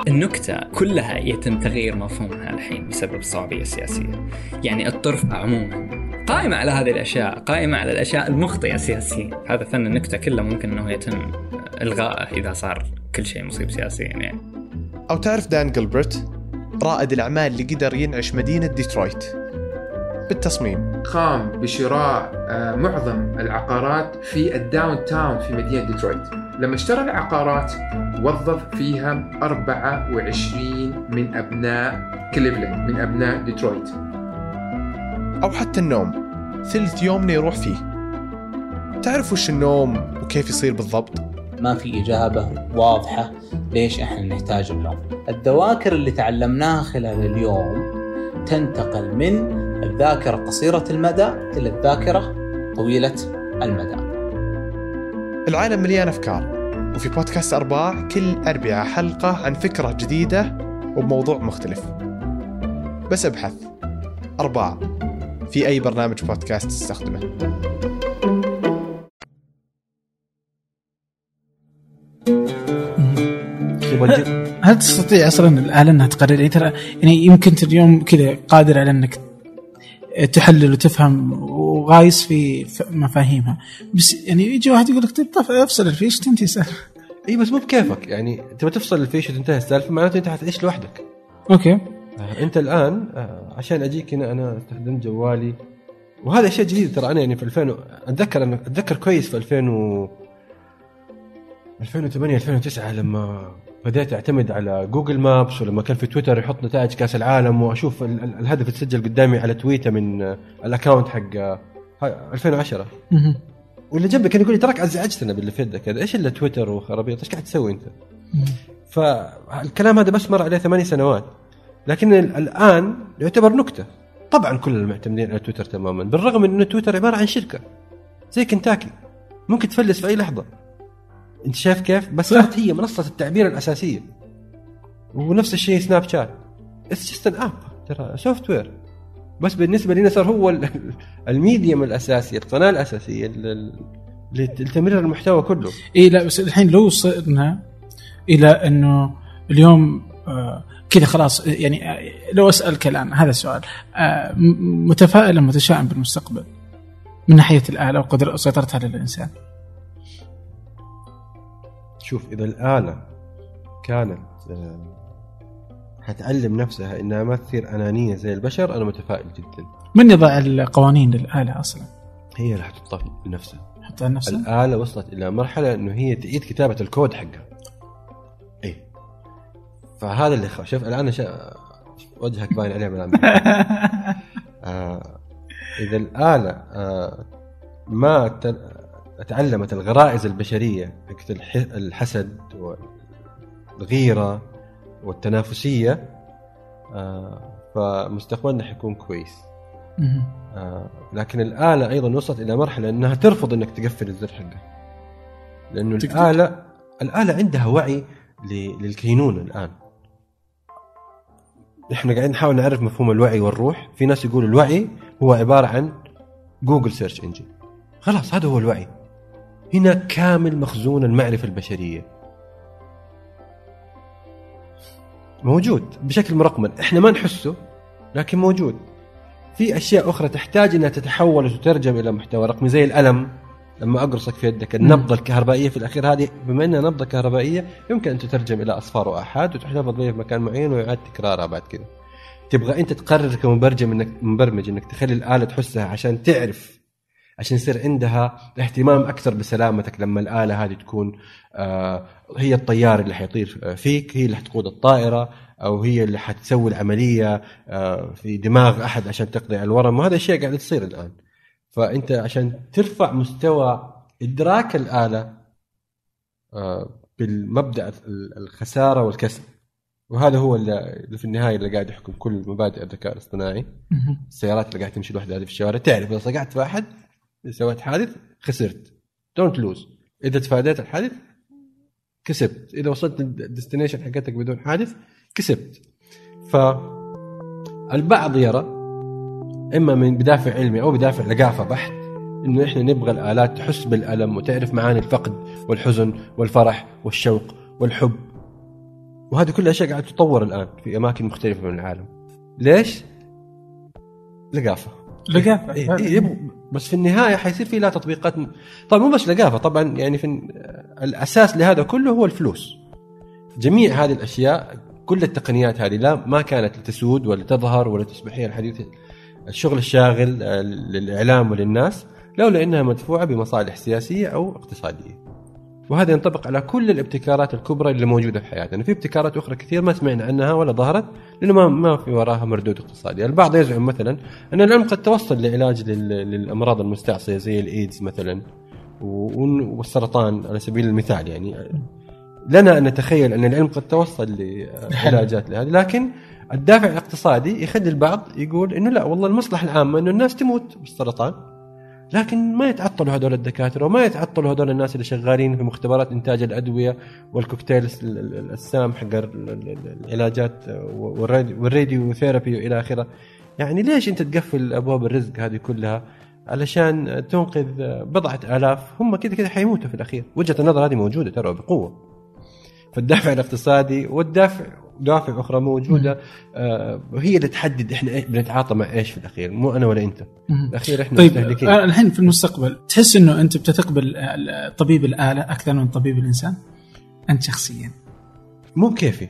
النكتة كلها يتم تغيير مفهومها الحين بسبب الصعوبية السياسية يعني الطرف عموما قائمة على هذه الأشياء قائمة على الأشياء المخطئة سياسيا هذا فن النكتة كله ممكن أنه يتم إلغائه إذا صار كل شيء مصيب سياسيا يعني. أو تعرف دان جلبرت رائد الأعمال اللي قدر ينعش مدينة ديترويت. بالتصميم. قام بشراء آه، معظم العقارات في ال downtown في مدينة ديترويت. لما اشترى العقارات وظف فيها 24 من أبناء كليفلاند من أبناء ديترويت. أو حتى النوم. ثلث يومنا يروح فيه. تعرف وش النوم وكيف يصير بالضبط؟ ما في إجابة واضحة ليش إحنا نحتاج النوم. الذواكر اللي تعلمناها خلال اليوم تنتقل من الذاكرة قصيرة المدى إلى الذاكرة طويلة المدى. العالم مليان أفكار وفي بودكاست أرباع كل اربعاء حلقة عن فكرة جديدة وبموضوع مختلف. بس أبحث. أرباع. في أي برنامج بودكاست تستخدمه. هل تستطيع أصلا الآلة أنها تقرر؟ يعني ترى يعني يمكن انت اليوم كذا قادر على أنك تحلل وتفهم وغايس في مفاهيمها. بس يعني يجي واحد يقول لك طيب طف افصل الفيش تنتهي سالفة. إي بس مو بكيفك. يعني تبغى تفصل الفيش وتنتهي السالفة معناته أنت حتعيش لوحدك. okay. انت الان آه، عشان اجيك هنا أنا استخدمت جوالي. وهذا شيء جديد ترى أنا يعني في 2000 و- اتذكر أنا اتذكر كويس في 2000 و 2008 2009 لما بديت اعتمد على Google Maps ولما كان في تويتر يحط نتائج كأس العالم وأشوف ال- ال- الهدف يتسجل قدامي على تويته من آه، ال account حق آه، هاي 2010 مهم. واللي جنبي كان يقول لي تراك أزعجتنا باللي في يدك هذا إيش إلا تويتر وخرابيط؟ إيش قاعد تسوي أنت؟ فالكلام هذا بس مر عليه ثمانية سنوات. لكن ال- الآن يعتبر نكتة. طبعا كلنا معتمدين على تويتر تماما بالرغم من إن تويتر عبارة عن شركة. زي كنتاكي. ممكن تفلس في أي لحظة. أنت شايف كيف؟ بس صارت هي منصة التعبير الأساسية. ونفس الشيء سناب شات. it's just an app ترى software بس بالنسبة لنا صار هو ال- الميديم الأساسي القناة الأساسية لتمرير المحتوى كله. اي لا بس الحين لو وصلنا إلى إنه اليوم آه، كذا خلاص يعني لو أسألك الآن هذا السؤال آه، متفائل أم متشائم بالمستقبل؟ من ناحية الآلة وقدر سيطرتها على الانسان شوف إذا الآلة كانت آه، حتعلم نفسها إنها ما تصير أنانية زي البشر أنا متفائل جدا. من يضع القوانين للآلة أصلا؟ هي اللي حتحطها بنفسها حتى نفسها الآلة وصلت إلى مرحلة إنه هي تعيد كتابة الكود حقها. فهذا اللي خ... شوف الآن شا... وجهك باين عليه ملامح. <laughs> آه إذا الآلة آه ما ت... تعلمت الغرائز البشرية حقت الح... الحسد والغيرة والتنافسية آه فمستقبلنا حيكون كويس. آه، لكن الآلة أيضا وصلت إلى مرحلة أنها ترفض أنك تقفل الزر تك- تك. الآلة الآلة عندها وعي ل- للكينونة الآن إحنا قاعدين نحاول نعرف مفهوم الوعي والروح. في ناس يقولوا الوعي هو عبارة عن Google search engine خلاص هذا هو الوعي. هنا كامل مخزون المعرفة البشرية. موجود بشكل مرقمن إحنا ما نحسه لكن موجود. في أشياء أخرى تحتاج إنها تتحول وتترجم إلى محتوى رقمي زي الألم. لما أقرصك في يدك النبضة الكهربائية في الأخير هذه بما إنها نبضة كهربائية يمكن أن تترجم إلى أصفار وآحاد وتحتفظ بها في مكان معين ويعاد تكرارها بعد كذا. تبغى أنت تقرر كمبرمج انك مبرمج إنك تخلي الآلة تحسها عشان تعرف عشان يصير عندها اهتمام أكثر بسلامتك لما الآلة هذه تكون آه هي الطيار اللي حيطير فيك هي اللي حتقود الطائرة أو هي اللي حتسوي العملية آه، في دماغ أحد عشان تقضي على الورم وهذا الشيء قاعد يصير الآن. فأنت عشان ترفع مستوى إدراك الآلة آه، بالمبدأ ال- الخسارة والكسب. وهذا هو اللي في النهاية اللي قاعد يحكم كل مبادئ الذكاء الاصطناعي. السيارات اللي قاعد تمشي لوحدها هذه في الشوارع. تعرف إذا صقعت في أحد سويت حادث خسرت. don't lose إذا تفاديت الحادث كسبت. إذا وصلت لل destination حقتك بدون حادث كسبت. فالبعض يرى إما من بدافع علمي أو بدافع لقافة بحت إنه إحنا نبغى الآلات تحس بالألم وتعرف معاني الفقد والحزن والفرح والشوق والحب. وهذه كلها أشياء قاعدة تتطور الآن في أماكن مختلفة من العالم. ليش؟ لقافة. لقافة. إيه إيه بس في النهاية حيصير في لها تطبيقات. طبعا مو بس لقافة طبعا يعني في الأساس لهذا كله هو الفلوس. جميع هذه الأشياء كل التقنيات هذه لا ما كانت لتسود ولا تظهر ولا تصبح هي الحديث الشغل الشاغل آه، للإعلام وللناس لولا إنها مدفوعة بمصالح سياسية أو اقتصادية. وهذا ينطبق على كل الابتكارات الكبرى اللي موجودة في حياتنا، في ابتكارات أخرى كثير ما سمعنا عنها ولا ظهرت لأنه ما ما في وراها مردود اقتصادي، البعض يزعم مثلا أن العلم قد توصل لعلاج لل- للأمراض المستعصية زي الإيدز مثلا والسرطان على سبيل المثال يعني. لنا أن نتخيل أن العلم قد توصل لعلاجات لهذه لكن الدافع الاقتصادي يخلي البعض يقول إنه لا والله المصلحة العامة إنه الناس تموت بالسرطان. لكن ما يتعطلوا هذول الدكاترة وما يتعطلوا هذول الناس اللي شغالين في مختبرات إنتاج الأدوية والكوكتيل الس- ال- ال- السام حق ال- ال- ال- العلاجات والراديو ثيرابي والى آخره. يعني ليش أنت تقفل أبواب الرزق هذه كلها؟ علشان تنقذ بضعة آلاف هم كذا كذا حيموتوا في الأخير. وجهة النظر هذه موجودة ترى بقوة. فالدافع الاقتصادي والدافع دوافع أخرى موجودة آه هي اللي تحدد إحنا إيه بنتعاطى مع إيش في الأخير مو أنا ولا أنت. الأخير إحنا طيب مستهلكين. آه، الحين في المستقبل تحس إنه أنت بتثق بالطبيب الآلة أكثر من طبيب الإنسان؟ أنت شخصيا. مو بكيفي.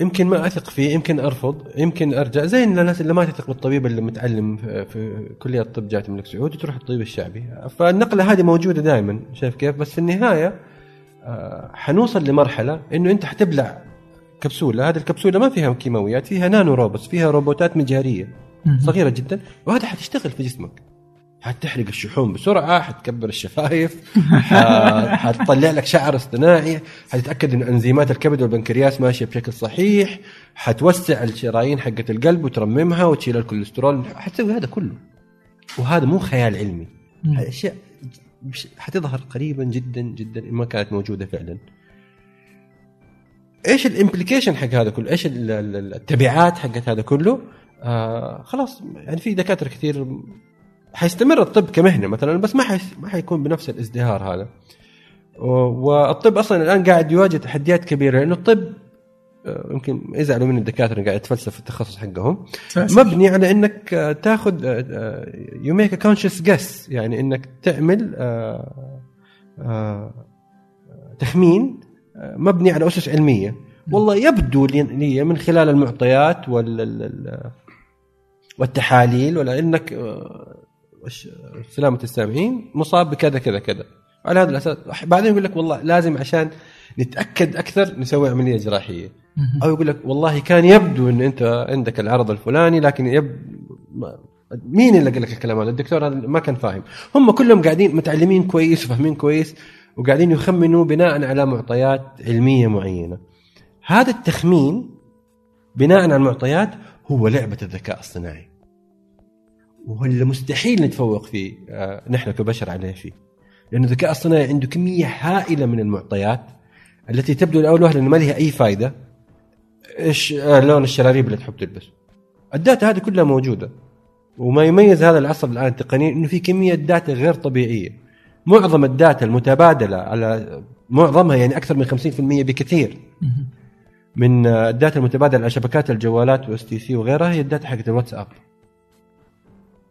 يمكن ما أثق فيه يمكن أرفض يمكن أرجع. زي الناس اللي ما تثق بالطبيب اللي متعلم في في كلية الطب جات الملك سعود وتروح الطبيب الشعبي. فالنقلة هذه موجودة دائما شايف كيف؟ بس في النهاية آه، حنوصل لمرحلة إنه أنت حتبلع كبسولة. هذه الكبسولة ما فيها كيماويات فيها نانو روبوتس فيها روبوتات مجهريه. صغيرة جدا. وهذا حتشتغل في جسمك. حتحرق الشحوم بسرعة حتكبر الشفايف <laughs> حتطلع لك شعر اصطناعي حتتأكد إن أنزيمات الكبد والبنكرياس ماشية بشكل صحيح حتوسع الشرايين حقة القلب وترممها وتشيل الكوليسترول. حتسوي هذا كله. وهذا مو خيال علمي. أشياء حتظهر قريبا جدا جدا ما كانت موجودة فعلا. إيش ال implication حق هذا كله؟ إيش ال- ال- التبعات حقت هذا كله؟ آه خلاص يعني في دكاترة كثير حيستمر الطب كمهنة مثلا بس ما حي ما حيكون بنفس الازدهار هذا. والطب أصلا الآن قاعد يواجه تحديات كبيرة لأنه الطب آه، يمكن يزعلوا من الدكاترة قاعد يتفلسف في التخصص حقهم. مبني على إنك آه، تاخذ you make a conscious guess يعني إنك تعمل آه، تخمين مبني على أسس علمية والله يبدو لي من خلال المعطيات وال ال- ال- والتحاليل ولا إنك آه، سلامة السامعين مصاب بكذا كذا كذا على هذا الأساس بعدين يقول لك والله لازم عشان نتأكد أكثر نسوي عملية جراحيه. أو يقول لك والله كان يبدو إن أنت عندك العرض الفلاني لكن يب مين اللي قال لك الكلام هذا؟ الدكتور هذا ما كان فاهم. هم كلهم قاعدين متعلمين كويس وفاهمين كويس وقاعدين يخمنوا بناء على معطيات علمية معينة. هذا التخمين بناء على المعطيات هو لعبة الذكاء الصناعي. واللي مستحيل نتفوق فيه آه، نحن كبشر عليه فيه. لأن الذكاء الصناعي عنده كمية هائلة من المعطيات التي تبدو لأول وهلة أنه ما لها أي فائدة إيش آه، لون الشراريب اللي تحب تلبس ال data هذه كلها موجودة وما يميز هذا العصر الآن التقني إنه في كمية data غير طبيعية معظم ال data المتبادلة على معظمها يعني أكثر من 50% بكثير. من ال data المتبادلة على شبكات الجوالات و STC وغيرها هي ال data حقت الواتساب.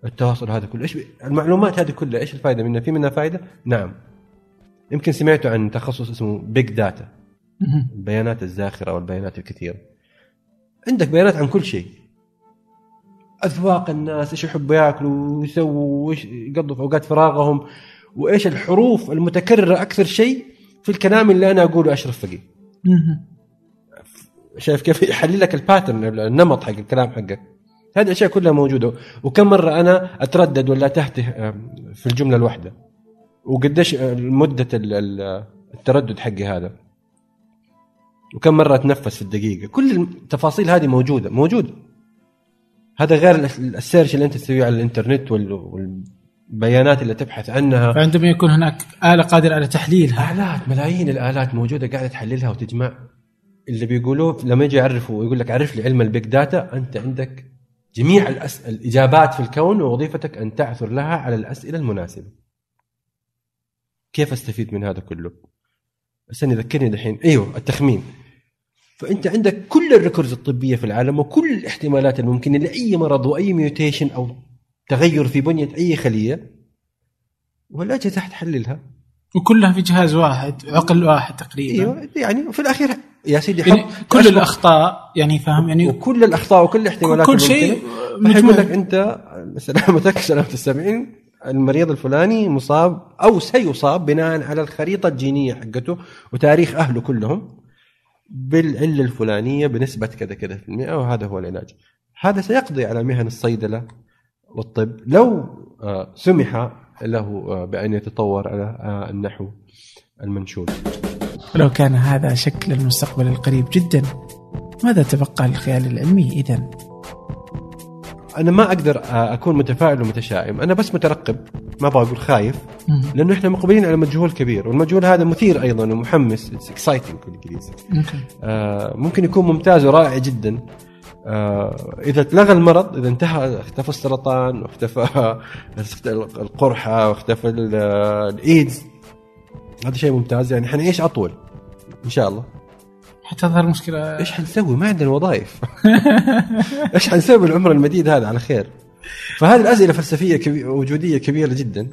التواصل هذا كله. إيش المعلومات هذه كلها إيش الفائده منها؟ في منها فائده نعم. يمكن سمعتوا عن تخصص اسمه big data. البيانات الزاخرة والبيانات الكثيرة. عندك بيانات عن كل شيء. أذواق الناس إيش يحبوا ياكلوا ويسووا وإيش يقضوا في أوقات فراغهم. وإيش الحروف المتكررة أكثر شيء في الكلام اللي أنا أقوله أشرف فقيه. شايف كيف؟ يحلل لك ال pattern النمط حق الكلام حقك هذه الأشياء كلها موجودة. وكم مرة أنا أتردد ولا تهته في الجملة الواحدة. وقديش آه، مدة ال- ال- التردد حقي هذا. وكم مرة أتنفس في الدقيقة. كل التفاصيل هذه موجودة موجودة. هذا غير ال- ال search اللي أنت تسويه على الإنترنت وال- والبيانات اللي تبحث عنها. فعندما يكون هناك آلة قادرة على تحليلها. آلات ملايين الآلات موجودة قاعدة تحللها وتجمع. اللي بيقولوه لما يجي يعرفوا ويقول لك عرف لي علم ال big data أنت عندك جميع الأس... الإجابات في الكون ووظيفتك أن تعثر لها على الأسئلة المناسبة. كيف أستفيد من هذا كله؟ استني ذكرني دحين. أيوه التخمين. فأنت عندك كل ال records الطبية في العالم وكل الاحتمالات الممكنة لأي مرض وأي mutation أو تغير في بنية أي خلية والأجهزة تحللها وكلها في جهاز واحد عقل واحد تقريبا. أيوه يعني في الأخير يا سيدي يعني كل أشبه- الأخطاء يعني فاهم يعني وكل الأخطاء وكل الاحتمالات كل شيء مجموع. لك أنت سلامتك سلامة السامعين المريض الفلاني مصاب أو سيصاب بناء على الخريطة الجينية حقته وتاريخ أهله كلهم بالعلة الفلانية بنسبة كذا كذا في المئة وهذا هو العلاج. هذا سيقضي على مهن الصيدلة. والطب لو آه، سمح. له آه، بأن يتطور على آه، النحو المنشود. لو كان هذا شكل المستقبل القريب جدا ماذا تبقى للخيال العلمي اذا؟ أنا ما أقدر أكون متفائل ومتشائم. أنا بس مترقب. ما أبغى أقول خايف لأنه إحنا مقبلين على مجهول كبير. والمجهول هذا مثير أيضا ومحمس. it's exciting بالانجليزي ممكن. ممكن يكون ممتاز ورائع جدا. إذا اتلغى المرض إذا انتهى اختفى السرطان واختفى <laughs> القرحة واختفى ال- الإيدز. هذا شيء ممتاز. يعني حنعيش أطول؟ إن شاء الله. حتظهر مشكله إيش حنسوي؟ ما عندنا وظائف. <laughs> إيش حنسوي بالعمر المديد هذا؟ على خير. فهذه الأسئلة فلسفية كبي... وجودية كبيرة جدا.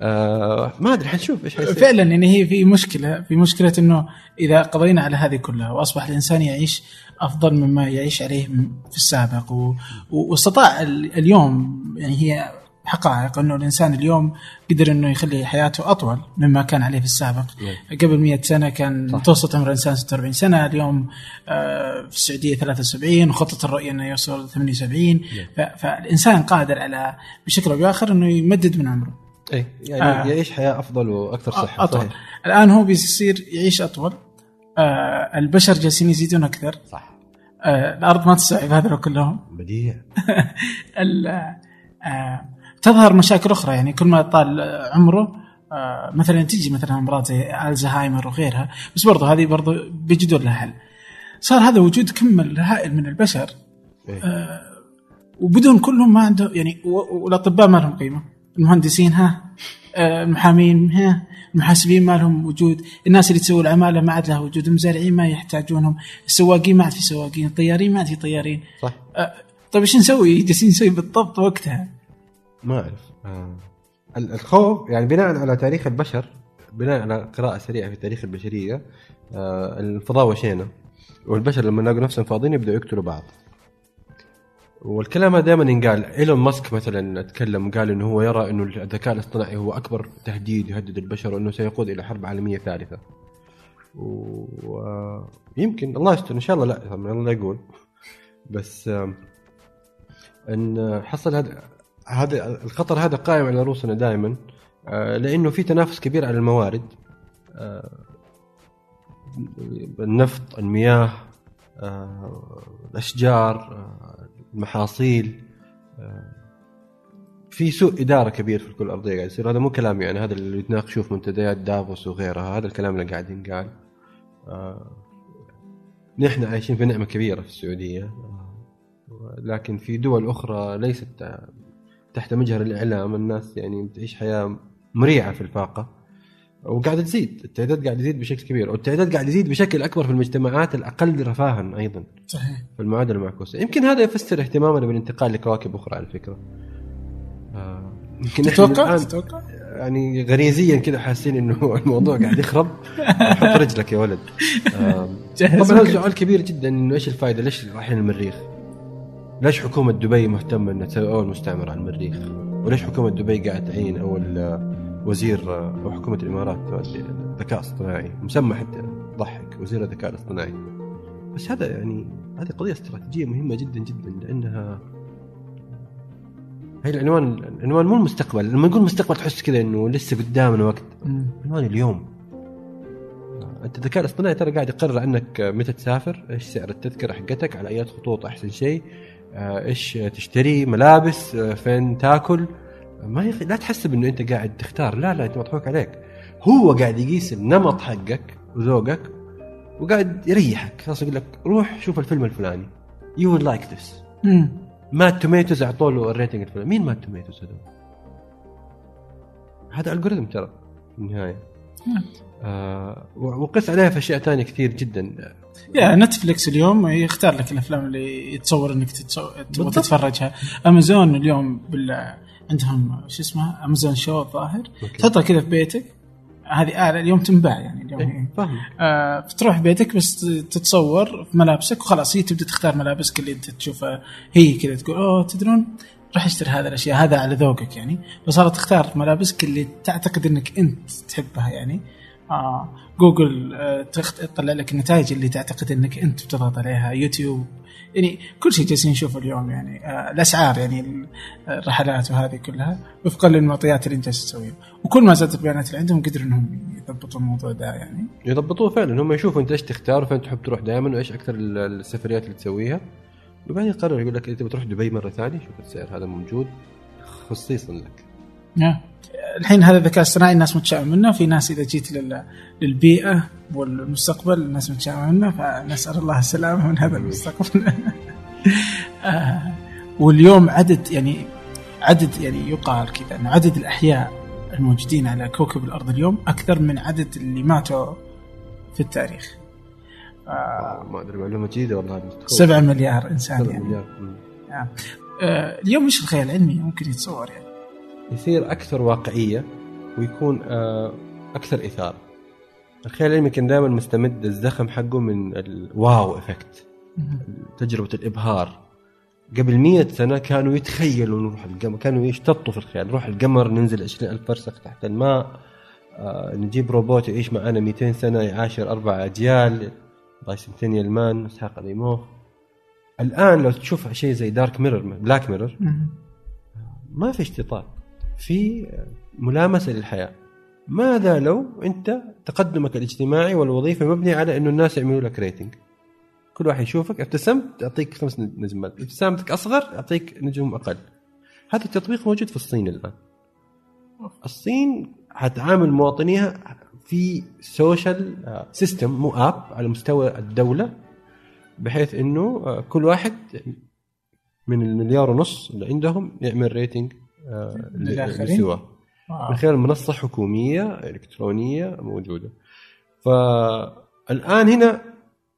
آه ما أدري حنشوف إيش حيصير. فعلا يعني هي في مشكلة في مشكلة إنه إذا قضينا على هذه كلها وأصبح الإنسان يعيش أفضل مما يعيش عليه في السابق. و... واستطاع ال- اليوم يعني هي حقائق إنه الإنسان اليوم قدر إنه يخلي حياته أطول مما كان عليه في السابق. قبل 100 سنة كان متوسط عمر الإنسان 46 سنة اليوم آه، في السعودية 73 وخطة الرؤية إنه يوصل 78 ف... فالإنسان قادر على بشكل أو بآخر إنه يمدد من عمره. اي يعني آه. يعيش حياة أفضل وأكثر صحة أطول. صحيح. الآن هو بيصير يعيش أطول. آه البشر جالسين يزيدون أكثر. صح. آه الأرض ما تستوعب هذول كلهم. <laughs> بديع. آه تظهر مشاكل أخرى. يعني كل ما طال عمره آه مثلا تجي مثلا أمراض زي ألزهايمر وغيرها بس برضه هذه برضه بيجدوا لها حل. صار هذا وجود كم الهائل من البشر. إيه. وبدون كلهم ما عنده يعني والأطباء ما لهم قيمة. المهندسين ها؟ آه، المحامين ها؟ المحاسبين ما لهم وجود. الناس اللي تسوي العمالة ما عاد لها وجود. المزارعين ما يحتاجونهم. السواقين ما عاد في سواقين. الطيارين ما عاد في طيارين. صح. آه، طيب إيش نسوي؟ <laughs> جالسين نسوي بالضبط وقتها؟ ما أعرف. آه. ال- الخوف يعني بناء على تاريخ البشر بناء على قراءة سريعة في تاريخ البشرية آه الفضاء وشينا. والبشر لما يلاقوا نفسهم فاضيين يبدأوا يقتلوا بعض. والكلام هذا دائما ينقال. إيلون ماسك مثلا تكلم قال إنه هو يرى إنه الذكاء الاصطناعي هو أكبر تهديد يهدد البشر وإنه سيقود إلى حرب عالمية ثالثة. ويمكن الله يستر إن شاء الله لا الله يقول. بس إن حصل هذا هذا الخطر هذا قائم على رؤوسنا دائما لأنه في تنافس كبير على الموارد. النفط المياه الأشجار المحاصيل آه، في سوء إدارة كبير في الكره الأرضية قاعد يصير. هذا مو كلام يعني هذا اللي يتناقشوه في منتديات دافوس وغيرها هذا الكلام اللي قاعد ينقال. آه، نحن عايشين في نعمة كبيرة في السعودية آه، لكن في دول أخرى ليست تحت مجهر الإعلام. الناس يعني بتعيش حياة مريعة في الفاقة. وقاعده تزيد التعداد قاعد يزيد بشكل كبير والتعداد قاعد يزيد بشكل أكبر في المجتمعات الأقل رفاها أيضا صحيح. في المعادلة المعكوسة. يمكن هذا يفسر اهتمامنا بالانتقال لكواكب أخرى على فكرة. آه، يمكن تتوقع؟ تتوقع؟ يعني غريزيا كذا حاسين إنه <laughs> الموضوع قاعد يخرب. حط رجلك يا ولد. جهز طبعا هذا. سؤال كبير جدا إنه إيش الفائده ليش رايحين المريخ؟ ليش حكومة دبي مهتمة إنها تسوي أول مستعمرة على المريخ؟ وليش حكومة دبي قاعد تعين أول آه، وزير حكومة الإمارات ما أدري، ذكاء اصطناعي مسمى حتى ضحك وزير الذكاء الاصطناعي. بس هذا يعني هذه قضية استراتيجية مهمة جدا جدا لأنها هي العنوان العنوان مو المستقبل. لما نقول مستقبل تحس كذا إنه لسه قدامنا وقت. عنوان اليوم. أنت الذكاء الاصطناعي ترى قاعد يقرر عنك متى تسافر إيش سعر التذكرة حقتك على أي خطوط أحسن شيء إيش تشتري ملابس فين تاكل. ما يخ... لا تحسب انه أنت قاعد تختار. لا لا أنت مضحوك عليك. هو قاعد يقيس النمط حقك وذوقك وقاعد يريحك. خلاص يقول لك روح شوف الفيلم الفلاني. you will like this. Rotten Tomatoes اعطوا له ال rating الفلاني. مين Rotten Tomatoes هذول؟ هذا algorithm ترى في النهاية. آه وقس عليها في أشياء ثانية كثير جدا. يا نتفلكس اليوم يختار لك الأفلام اللي يتصور إنك بالضبط. تتفرجها. امازون اليوم بال... عندهم شو اسمه امازون شو الظاهر. تحطها كذا في بيتك. هذه آلة اليوم تنباع يعني اليوم. إيه، فاهم. آه فتروح بيتك بس تتصور في ملابسك وخلاص. هي تبدأ تختار ملابسك اللي أنت تشوفها. هي كذا تقول أوه تدرون راح أشتري هذه الأشياء. هذا على ذوقك يعني. فصارت تختار ملابسك اللي تعتقد إنك أنت تحبها يعني. آه جوجل آه. تطلع لك النتائج اللي تعتقد إنك أنت بتضغط عليها. يوتيوب يعني كل شيء جالسين نشوفه اليوم يعني آه الأسعار يعني ال- الرحلات وهذه كلها وفقا للمعطيات اللي انت تسويها. وكل ما زادت البيانات اللي عندهم قدروا إنهم يضبطوا الموضوع ده يعني. يضبطوه فعلا. هم يشوفوا انت إيش تختار وفين تحب تروح دائما وإيش أكثر ال- السفريات اللي تسويها. وبعدين يقرر يقول لك انت بتروح دبي مرة ثانية شوف السعر هذا موجود خصيصا لك. الحين هذا الذكاء الاصطناعي الناس متشائمه منه. في ناس إذا جيت لل... للبيئة والمستقبل الناس متشائمة منه فنسأل الله السلامة من هذا المستقبل. <laughs> آه، واليوم عدد يعني عدد يعني يقال كذا إن عدد الأحياء الموجودين على كوكب الأرض اليوم أكثر من عدد اللي ماتوا في التاريخ. آه، ما أدري معلومة جديدة والله. هذه سبعة مليار إنسان سبعة يعني. مليار. آه، اليوم إيش الخيال العلمي ممكن يتصور يعني. يصير أكثر واقعية ويكون آه، أكثر إثارة. الخيال العلمي كان دائما مستمد الزخم حقه من الواو إفكت تجربة الإبهار. قبل مية سنة كانوا يتخيلوا نروح القمر كانوا يشتطوا في الخيال. نروح القمر ننزل 20 ألف فرسخ تحت الماء آه نجيب روبوت يعيش معنا 200 سنة يعاشر أربع أجيال Bicentennial Man إسحاق أزيموف الآن لو تشوف شيء زي Dark Mirror Black Mirror. ما في اشتطاط. في ملامسة للحياة. ماذا لو أنت تقدمك الاجتماعي والوظيفي مبني على انه الناس يعملوا لك rating كل واحد يشوفك ابتسمت يعطيك خمس نجمات. ابتسامتك أصغر يعطيك نجوم أقل. هذا التطبيق موجود في الصين الآن. الصين حتعامل مواطنيها في social system مو اب على مستوى الدولة بحيث إنه آه، كل واحد من المليار ونص اللي عندهم يعمل rating لسواه. آه. من خلال منصة حكومية إلكترونية موجودة. فالآن هنا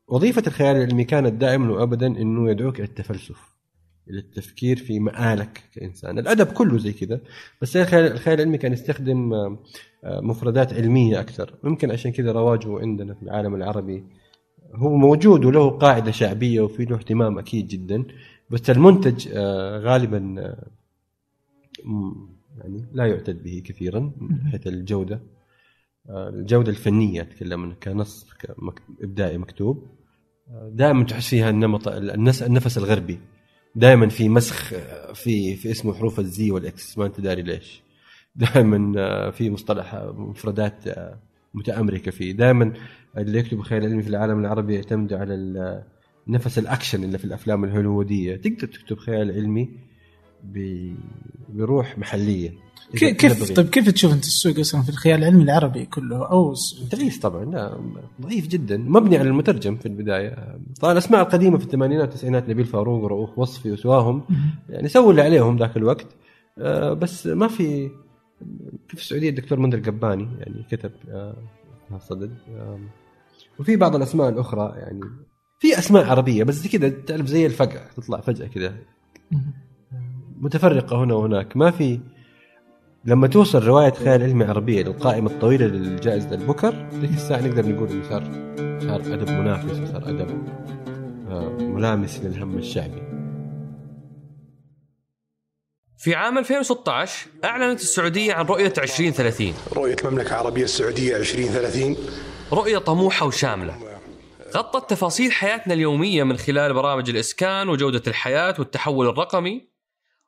وظيفة الخيال العلمي كانت دائما وابدا إنه يدعوك إلى التفلسف إلى التفكير في مآلك كإنسان. الأدب كله زي كذا بس الخيال الخيال العلمي كان يستخدم آه، آه، مفردات علمية أكثر. ممكن عشان كذا رواجه عندنا في العالم العربي هو موجود وله قاعدة شعبية وفي له اهتمام أكيد جدا بس المنتج غالبا يعني لا يعتد به كثيرا من حيث الجودة آه، الجودة الفنية أتكلم كنص إبداعي مكتوب. آه، دائما تحس فيها النمط النفس الغربي. دائما في مسخ آه، في في اسمه حروف ال Z وال X ما أنت داري ليش. <laughs> دائما في مصطلح مفردات متأمركة فيه. دائما اللي يكتبوا خيال علمي في العالم العربي يعتمدوا على نفس الأكشن اللي في الأفلام الهوليوودية. تقدر تكتب خيال علمي بروح محليه كيف. طيب كيف تشوف أنت السوق أصلا في الخيال العلمي العربي كله؟ أو تعيس طبعا لا ضعيف جدا. مبني على المترجم في البداية. طبعا الأسماء القديمة في الثمانينات والتسعينات نبيل فاروق ورؤوف وصفي وسواهم يعني سووا اللي عليهم ذاك الوقت. آه، بس ما في في السعودية الدكتور منذر قباني يعني كتب آه، صدد. آم، وفي بعض الأسماء الأخرى يعني في أسماء عربية بس كذا تعرف زي الفقع تطلع فجأة كذا متفرقة هنا وهناك. ما في لما توصل رواية خيال علمي عربية للقائمة الطويلة للجائزة البوكر ذيك الساعة نقدر نقول إنه صار صار أدب منافس وصار أدب آه، ملامس للهم الشعبي. في عام 2016 أعلنت السعودية عن رؤية 2030 رؤية المملكة العربية السعودية 2030 رؤية طموحة وشاملة. غطت تفاصيل حياتنا اليومية من خلال برامج الإسكان وجودة الحياة والتحول الرقمي.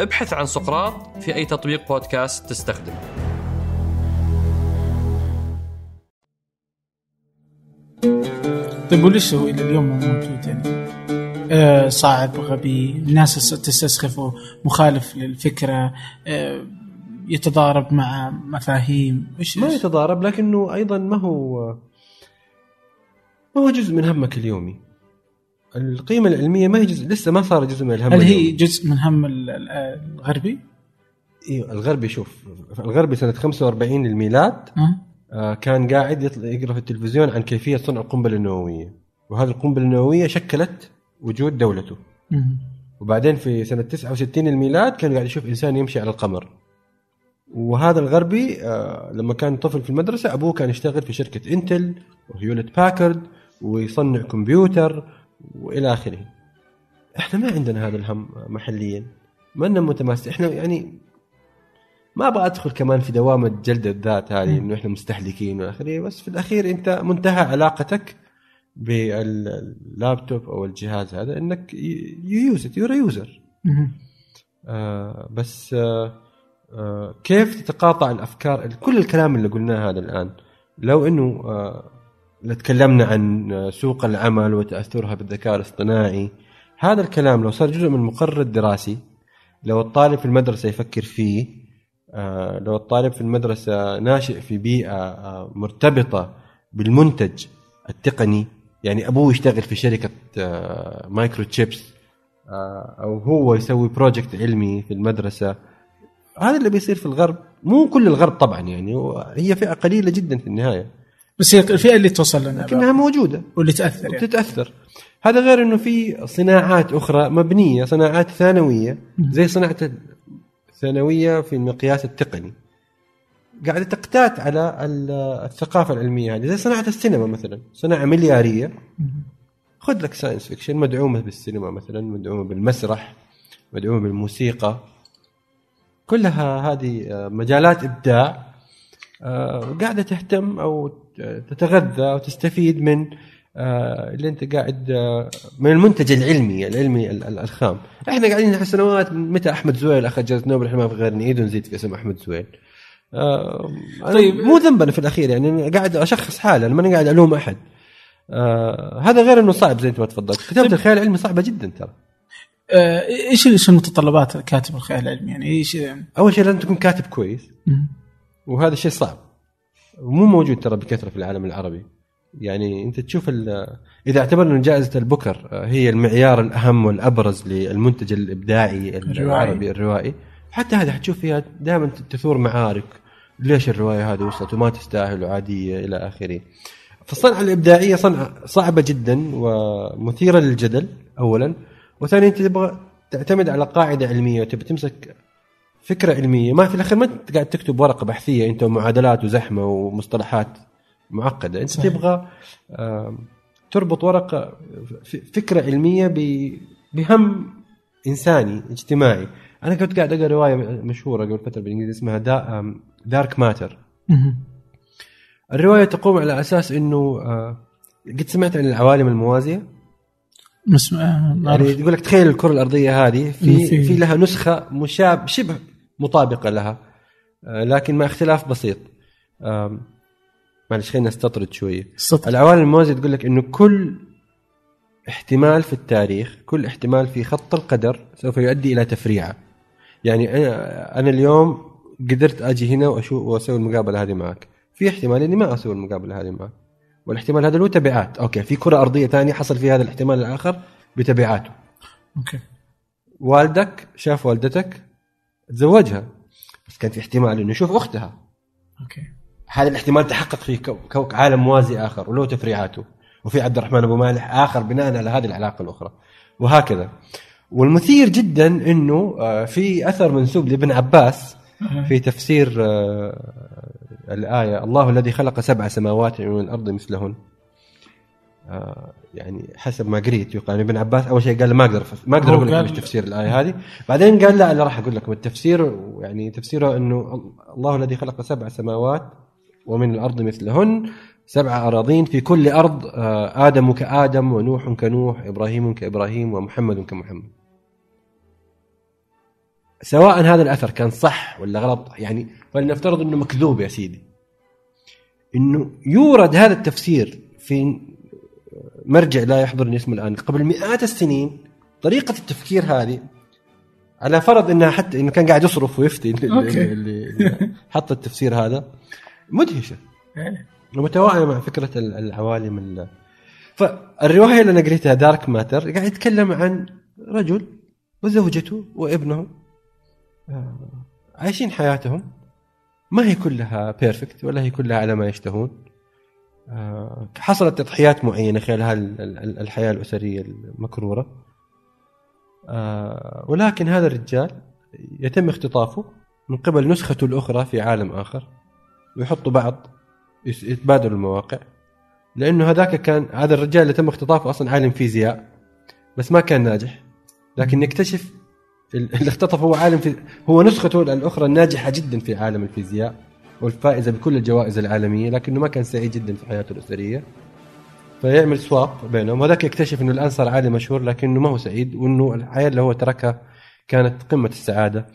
ابحث عن سقراط في أي تطبيق بودكاست تستخدم طيب وليش هو إلى اليوم مو موجود يعني؟ آه صعب غبي. الناس تس- تستسخفه مخالف للفكرة. آه يتضارب مع مفاهيم. إيش ما؟ يتضارب لكنه أيضا ما هو ما هو جزء من همك اليومي. القيمة العلمية ما هي جزء لسه ما صار جزء من الهم هل هي. جزء من هم ال- ال- الغربي؟ أيوه الغربي شوف الغربي سنة 45 للميلاد أه؟ آه، كان قاعد يقرأ في التلفزيون عن كيفية صنع القنبلة النووية وهذه القنبلة النووية شكلت وجود دولته مم. وبعدين في سنة 69 الميلاد كان قاعد يشوف إنسان يمشي على القمر وهذا الغربي آه، لما كان طفل في المدرسة أبوه كان يشتغل في شركة انتل وهيولت باكرد ويصنع كمبيوتر وإلى آخره. إحنا ما عندنا هذا الهم محليا. ما لنا متماسك إحنا يعني ما أبغى أدخل كمان في دوامه جلد الذات هذه إنه إحنا مستهلكين وإلى آخره. بس في الأخير أنت منتهى علاقتك باللابتوب أو الجهاز هذا إنك يوز ات يور يوزر. آه بس آه آه كيف تتقاطع الأفكار؟ كل الكلام اللي قلناه هذا الآن. لو إنه آه تكلمنا عن سوق العمل وتأثرها بالذكاء الاصطناعي. هذا الكلام لو صار جزء من المقرر الدراسي لو الطالب في المدرسة يفكر فيه آه لو الطالب في المدرسة ناشئ في بيئة آه مرتبطة بالمنتج التقني يعني أبوه يشتغل في شركة microchips آه، أو هو يسوي project علمي في المدرسة. هذا اللي بيصير في الغرب. مو كل الغرب طبعا يعني هي فئة قليلة جدا في النهاية. بس هي الفئة اللي توصل لنا لكنها موجودة. واللي تأثر يعني. وتتاثر هذا غير إنه في صناعات أخرى مبنية صناعات ثانوية زي صناعة الثانوية في المقياس التقني. قاعدة تقتات على ال- الثقافة العلمية هذه زي صناعة السينما مثلا. صناعة مليارية. خذ لك science fiction مدعومة بالسينما مثلا مدعومة بالمسرح مدعومة بالموسيقى. كلها هذه مجالات إبداع. قاعدة تهتم أو تتغذى وتستفيد من آه، اللي أنت قاعد آه، من المنتج العلمي العلمي ال- ال- الخام. إحنا قاعدين سنوات من متى أحمد زويل أخذ جائزه نوبل إحنا ما في غير نعيد ونزيد في اسم أحمد زويل. آه، طيب. مو ذنبا في الأخير يعني قاعد أشخص حالي أنا ماني قاعد ألوم أحد. آه هذا غير إنه صعب زي أنت ما تفضلت. كتابة طيب. الخيال العلمي صعبة جدا ترى. آه، إيش إيش المتطلبات كاتب الخيال العلمي؟ يعني إيش أول شيء لازم تكون كاتب كويس. وهذا الشيء صعب. ومو موجود ترى بكثرة في العالم العربي. يعني أنت تشوف إذا اعتبرنا إن جائزة البوكر هي المعيار الأهم والأبرز للمنتج الإبداعي العربي الروائي حتى هذا حتشوف فيها دائما تثور معارك. ليش الرواية هذه وصلت وما تستاهل وعادية إلى آخره. فالصنعة الإبداعية صنعة صعبة جدا ومثيرة للجدل اولا وثانيا انت تبغى تعتمد على قاعدة علمية وتبي تمسك فكرة علمية ما في الأخير ما أنت قاعد تكتب ورقة بحثية أنت ومعادلات وزحمة ومصطلحات معقدة أنت صحيح. تبغى تربط ورقة فكرة علمية ب- بهم إنساني اجتماعي أنا كنت قاعد أقرأ رواية مشهورة قبل فترة بالإنجليزي اسمها دا دارك ماتر. الرواية تقوم على أساس إنه قد سمعت عن العوالم الموازية بس آه، يعني. يقول لك تخيل الكرة الأرضية هذه في- في لها نسخة مشابه شبه مطابقة لها. آه، لكن مع اختلاف بسيط. معلش خلينا نستطرد شوية. السطر. العوالم الموازيه تقول لك إنه كل احتمال في التاريخ كل احتمال في خط القدر سوف يؤدي إلى تفريعة. يعني أنا أنا اليوم قدرت أجي هنا واشوف وأسوي المقابلة هذه معك. في احتمال إني ما أسوي المقابلة هذه معك. والاحتمال هذا له تبعات. okay في كرة أرضية ثانية حصل فيها هذا الاحتمال الآخر بتبعاته. okay. والدك شاف والدتك تزوجها. بس كان في احتمال إنه يشوف أختها. okay. هذا الاحتمال تحقق في كو كو عالم موازي آخر وله تفريعاته. وفي عبد الرحمن أبو مالح آخر بناء على هذه العلاقة الأخرى. وهكذا. والمثير جدا إنه آه، في أثر منسوب لابن عباس في تفسير آه، الآية الله الذي خلق سبع سماوات ومن الأرض مثلهن. آه، يعني حسب ما قريت يقال ابن عباس أول شيء قال ما أقدر ما أقدر أقول لك إيش تفسير الآية هذه. بعدين قال لا أنا راح أقول لكم التفسير يعني تفسيره إنه الله الذي خلق سبع سماوات ومن الأرض مثلهن سبع أراضين في كل أرض آه، آدم كآدم ونوح كنوح إبراهيم كإبراهيم ومحمد كمحمد. سواء هذا الأثر كان صح ولا غلط يعني فلنفترض إنه مكذوب يا سيدي. إنه يورد هذا التفسير في مرجع لا يحضرني اسمه الآن. قبل مئات السنين طريقة التفكير هذه على فرض إنها حتى إنه كان قاعد يصرف ويفتي اللي, okay. اللي, اللي حط التفسير هذا. مدهشة. يعني. ومتوائمه مع فكرة ال- العوالم ال- فالروايه اللي أنا قريتها دارك ماتر قاعد يتكلم عن رجل وزوجته وابنه آه، عايشين حياتهم. ما هي كلها بيرفكت ولا هي كلها على ما يشتهون. حصلت تضحيات معينة خلال الحياة الأسرية المكرورة. آه، ولكن هذا الرجال يتم اختطافه من قبل نسخته الأخرى في عالم آخر ويحطوا بعض يتبادلوا المواقع لأنه هذاك كان هذا الرجال اللي تم اختطافه أصلا عالم فيزياء بس ما كان ناجح. لكن نكتشف ال- اللي اختطف هو عالم في هو نسخته الأخرى الناجحة جدا في عالم الفيزياء. والفائزة بكل الجوائز العالمية لكنه ما كان سعيد جدا في حياته الأسرية. فيعمل سواب بينهم. وذاك يكتشف إنه الان صار عالم مشهور لكنه ما هو سعيد وإنه الحياة اللي هو تركها كانت قمة السعادة.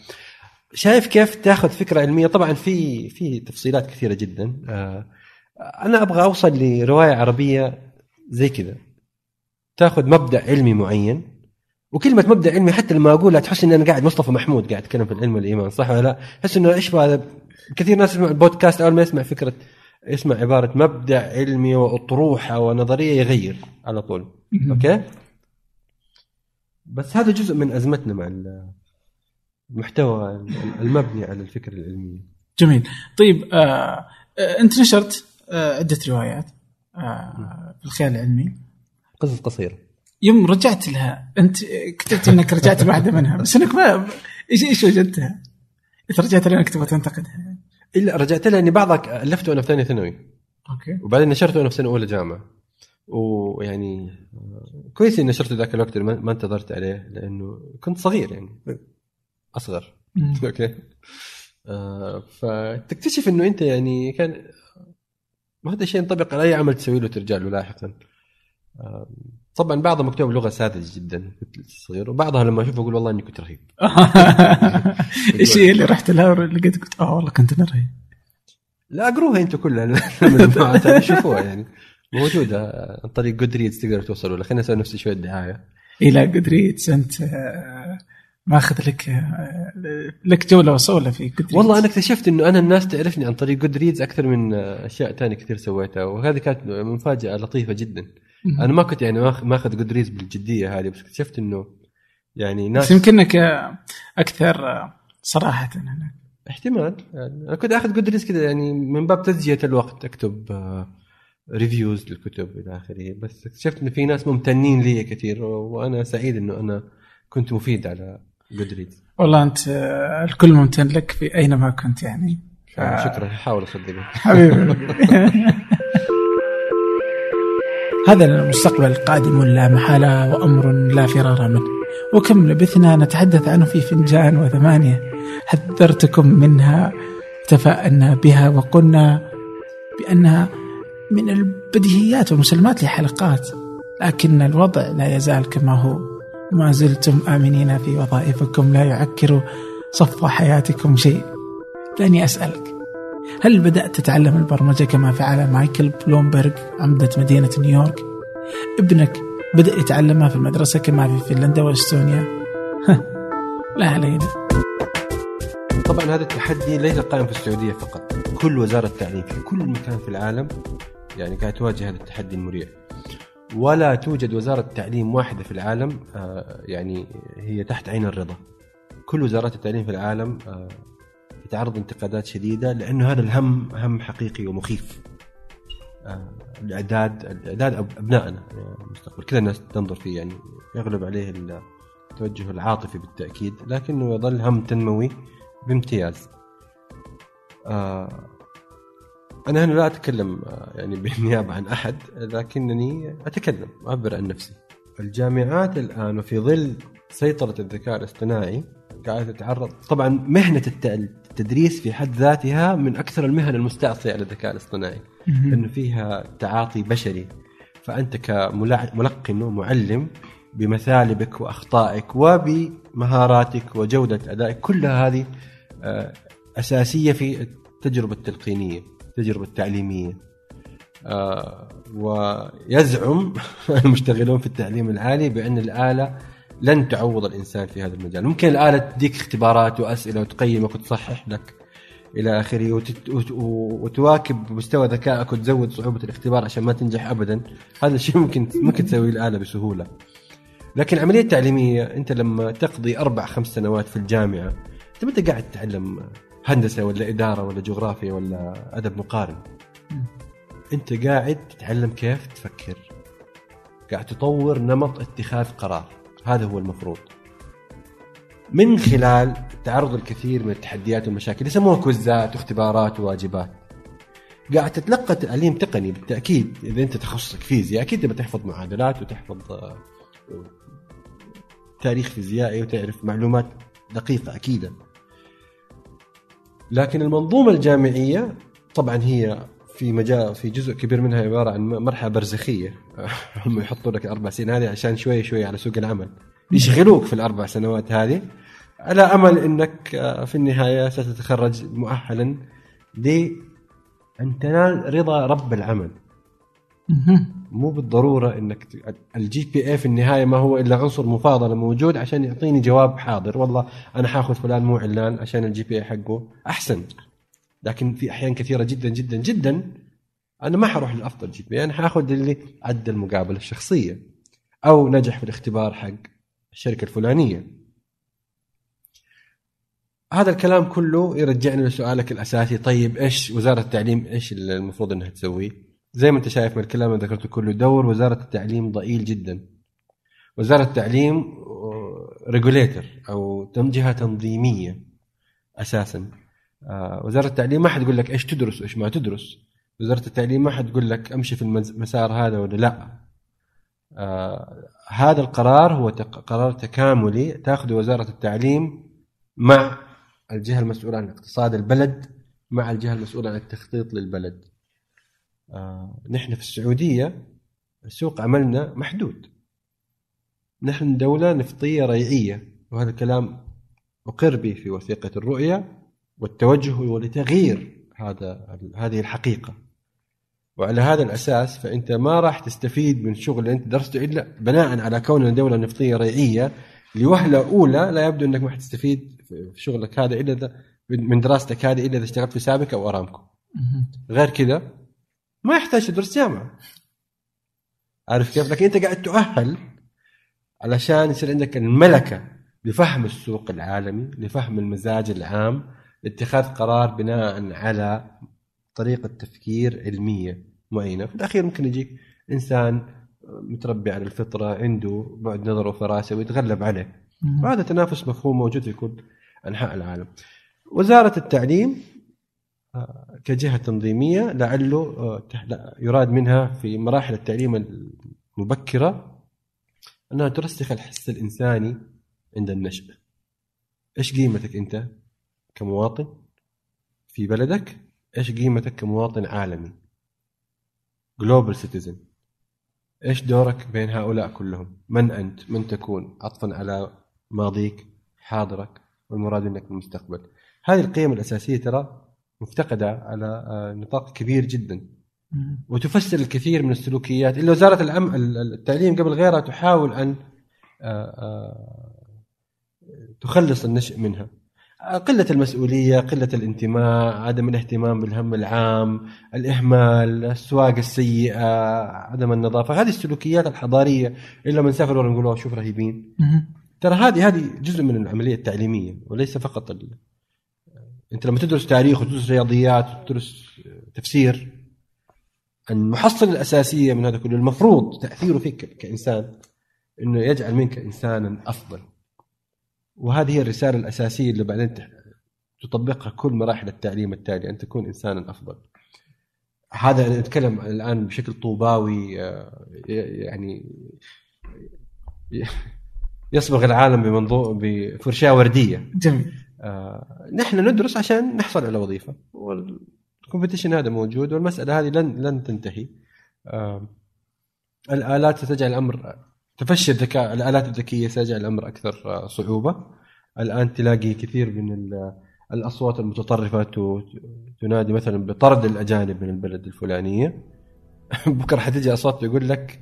شايف كيف تأخذ فكرة علمية؟ طبعا في في تفصيلات كثيرة جدا. آه، أنا أبغى أوصل لرواية عربية زي كذا. تأخذ مبدأ علمي معين. وكلمة مبدأ علمي حتى لما أقولها تحس إن أنا قاعد مصطفى محمود قاعد اتكلم في العلم والإيمان صح ولا لا؟ تحس إنه إيش هذا؟ كثير ناس يسمع البودكاست أول ما يسمع فكرة يسمع عبارة مبدأ علمي وأطروحة ونظرية يغير على طول. أوكي؟ بس هذا جزء من أزمتنا مع ال- المحتوى المبني على الفكرة العلمية. جميل. طيب آه آه أنت نشرت آه عدة روايات آه في الخيال العلمي. قصص قصيرة. يوم رجعت لها أنت كتبت إنك رجعت لواحده منها بس إنك ما إيش إيش وجدتها؟ إذا رجعت لها انك تبغى تنتقدها إلا رجعت لها إني بعضها ألفته وأنا في ثانية ثانوي. okay. وبعدين نشرته وأنا في سنة أولى جامعة. ويعني كويس إني نشرته ذاك الوقت ما ما انتظرت عليه لأنه كنت صغير يعني. أصغر. <laughs> okay. آه فتكتشف إنه أنت يعني كان وهذا الشيء ينطبق على أي عمل تسوي له ترجع له لاحقا. آه طبعا بعضها مكتوب بلغة ساذجه جدا كنت صغير وبعضها لما أشوفه أقول والله إني كنت رهيب. <laughs> إيش هي اللي رحت لها لقيت قلت آه والله كنت أنا رهيب. لا أقروها أنتم كلها <laughs> شوفوها يعني. موجودة عن طريق Goodreads تقدروا توصلوا لها خلينا نسوي نفس شوية دعاية. إلى قدريتس أنت آه، ماخذ لك آه، لك جولة وصولة في Goodreads والله أنا اكتشفت إنه أنا الناس تعرفني عن طريق Goodreads أكثر من أشياء ثانية كثير سويتها وهذه كانت مفاجأة لطيفة جدا. أنا ما كنت يعني ماخ- ماخذ Goodreads بالجدية هذه بس اكتشفت إنه يعني بس ناس يمكنك آه، أكثر آه، صراحة هناك احتمال. يعني أنا كنت أخذ Goodreads كذا يعني من باب تزجيه الوقت أكتب reviews للكتب إلى آخره. بس اكتشفت إنه في ناس ممتنين لي كثير وأنا سعيد إنه أنا كنت مفيد على جود ريدز والله أنت آه، الكل ممتن لك في أينما كنت يعني. ف- شكرا. أحاول اصدقك حبيبي. <laughs> هذا المستقبل القادم لا محالة وأمر لا فرار منه. وكم لبثنا نتحدث عنه في فنجان وثمانية. حذرتكم منها تفاءلنا بها وقلنا بأنها من البديهيات والمسلمات لحلقات. لكن الوضع لا يزال كما هو. ما زلتم آمنين في وظائفكم لا يعكر صفو حياتكم شيء. دعني أسألك هل بدأت تتعلم البرمجة كما فعل مايكل بلومبرغ عمدة مدينة نيويورك؟ ابنك بدأ يتعلمها في المدرسة كما في فنلندا وإستونيا؟ لا علينا طبعا هذا التحدي ليس قائم في السعودية فقط كل وزارة تعليم في كل مكان في العالم يعني قاعد تواجه هذا التحدي المريع ولا توجد وزارة تعليم واحدة في العالم آه، يعني هي تحت عين الرضا كل وزارات التعليم في العالم تتعرض انتقادات شديدة لأنه هذا الهم هم حقيقي ومخيف. آه، الإعداد الإعداد أبنائنا المستقبل. كذا الناس تنظر فيه يعني يغلب عليه التوجه العاطفي بالتأكيد لكنه يظل هم تنموي بامتياز. آه أنا هنا لا أتكلم آه، يعني بالنيابة عن أحد لكنني أتكلم أعبر عن نفسي. الجامعات الآن وفي ظل سيطرة الذكاء الاصطناعي قاعدة تتعرض. طبعا الت- التدريس في حد ذاتها من أكثر المهن المستعصية على الذكاء الاصطناعي لأنه فيها تعاطي بشري. فأنت كملقن ومعلم بمثالبك وأخطائك وبمهاراتك وجودة أدائك كلها هذه آه، أساسية في التجربة التلقينية التجربة التعليمية. آه، ويزعم <laughs> المشتغلون في التعليم العالي بأن الآلة لن تعوض الإنسان في هذا المجال. ممكن الاله تديك اختبارات وأسئلة وتقيمك وتصحح لك إلى آخره وتت... وت- وتواكب مستوى ذكائك وتزود صعوبة الاختبار عشان ما تنجح ابدا. هذا الشيء ممكن ممكن تسويه الاله بسهولة. لكن العملية التعليمية أنت لما تقضي أربع خمس سنوات في الجامعة أنت ما انت قاعد تتعلم هندسة ولا إدارة ولا جغرافيا ولا أدب مقارن؟ أنت قاعد تتعلم كيف تفكر. قاعد تطور نمط اتخاذ قرار. هذا هو المفروض. من خلال تعرض الكثير من التحديات والمشاكل يسموها كوزات واختبارات وواجبات. قاعد تتلقى تعليم تقني بالتأكيد إذا أنت تخصصك فيزياء أكيد تبغى تحفظ معادلات وتحفظ آه، تاريخ فيزيائي وتعرف معلومات دقيقة اكيدا. لكن المنظومة الجامعية طبعا هي في مجال في جزء كبير منها عبارة عن مرحلة برزخية. <laughs> هم يحطوا لك أربع سنين هذه عشان شوي شوي على سوق العمل. يشغلوك في الأربع سنوات هذه. على أمل إنك آه، في النهاية ستتخرج مؤهلا لأن تنال رضا رب العمل. مو بالضرورة إنك ال GPA في النهاية ما هو إلا عنصر مفاضله موجود عشان يعطيني جواب حاضر. والله أنا حاخذ فلان مو علان عشان ال GPA حقه أحسن. لكن في أحيان كثيرة جدا جدا جدا أنا ما حروح للافضل GPA أنا حاخذ اللي عدى المقابلة الشخصية أو نجح في الاختبار حق الشركة الفلانية هذا الكلام كله يرجعنا لسؤالك الأساسي طيب إيش وزارة التعليم إيش اللي المفروض إنها تسويه؟ زي ما أنت شايف من الكلام اللي ذكرته كله دور وزارة التعليم ضئيل جدا. وزارة التعليم ريجوليتر أو تم- جهه تنظيمية أساسا. آه، وزارة التعليم ما حتقول لك إيش تدرس وإيش ما تدرس. وزارة التعليم ما حتقول لك أمشي في المسار هذا ولا لا. آه، هذا القرار هو تق- قرار تكاملي تأخذه وزارة التعليم مع الجهة المسؤولة عن اقتصاد البلد مع الجهة المسؤولة عن التخطيط للبلد آه نحن في السعودية سوق عملنا محدود نحن دولة نفطية ريعية وهذا الكلام أقر به في وثيقة الرؤية والتوجه هو لتغيير هذا هذه الحقيقة. وعلى هذا الأساس فأنت ما راح تستفيد من الشغل اللي أنت درسته إلا بناء على كوننا دولة نفطية ريعية. لوهلة أولى لا يبدو أنك ما حتستفيد في شغلك هذا إلا إذا من دراستك هذه إلا إذا اشتغلت في سابكه أو أرامكو. غير كذا ما يحتاج تدرس جامعة. عارف كيف؟ لكن أنت قاعد تؤهل علشان يصير عندك الملكة لفهم السوق العالمي، لفهم المزاج العام، لاتخاذ قرار بناء على طريقة تفكير علمية معينة، في الأخير ممكن يجيك إنسان متربي على الفطرة عنده بعد نظر وفراسة ويتغلب عليه. وهذا تنافس مفهوم موجود في كل أنحاء العالم. وزارة التعليم آه، كجهة تنظيمية لعله آه، يراد منها في مراحل التعليم المبكرة أنها ترسخ الحس الإنساني عند النشء. إيش قيمتك أنت كمواطن في بلدك؟ إيش قيمتك كمواطن عالمي؟ global citizen إيش دورك بين هؤلاء كلهم؟ من أنت؟ من تكون؟ عطفا على ماضيك، حاضرك، والمراد منك في المستقبل. هذه القيم الأساسية ترى مفتقدة على آه، نطاق كبير جدا وتفسر الكثير من السلوكيات إلا وزارة العم التعليم قبل غيرها تحاول أن آه، آه، تخلص النشء منها قلة المسؤولية قلة الانتماء عدم الاهتمام بالهم العام الإهمال السواقة السيئة عدم النظافة. هذه السلوكيات الحضارية إلا من سافر ورا نقول "أوه، شوف رهيبين. ترى هذه هذه جزء من العملية التعليمية وليس فقط ال... أنت لما تدرس تاريخ وتدرس رياضيات وتدرس تفسير المحصلة الأساسية من هذا كله المفروض تأثيره فيك كإنسان أنه يجعل منك إنسانا أفضل. وهذه هي الرسالة الأساسية اللي بعدين تطبقها كل مراحل التعليم التالية. أن تكون إنسانا أفضل. هذا نتكلم الآن بشكل طوباوي آه، يعني يصبغ العالم بمنظور بفرشاة وردية. جميل. آه، نحن ندرس عشان نحصل على وظيفة. والكومبيتيشن هذا موجود والمسألة هذه لن لن تنتهي. آه، الآلات ستجعل الأمر تفشي الذكاء الآلات الذكية ستجعل الأمر أكثر آه، صعوبة. الآن تلاقي كثير من ال- الأصوات المتطرفة ت- تنادي مثلا بطرد الأجانب من البلد الفلانية. <laughs> بكرة حتجي أصوات تقول لك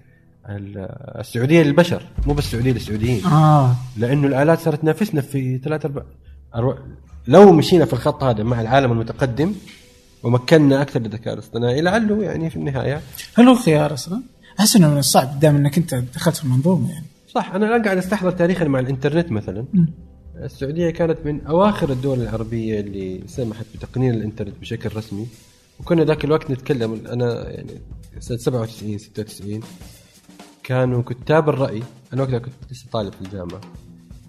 ال- السعودية للبشر مو بس السعودية للسعوديين. آه. لأنه الآلات صارت تنافسنا في ثلاث أربع لو مشينا في الخط هذا مع العالم المتقدم ومكنا أكثر للذكاء الاصطناعي لعله يعني في النهاية هل هو خيار أصلا؟ أحس إنه من الصعب دام إنك أنت دخلت في المنظومة يعني صح أنا الآن قاعد أستحضر تاريخا مع الإنترنت مثلا مم. السعودية كانت من أواخر الدول العربية اللي سمحت بتقنين الإنترنت بشكل رسمي وكنا ذاك الوقت نتكلم أنا يعني سنة 97 96 كانوا كتاب الرأي أنا وقتها كنت لسه طالب في الجامعة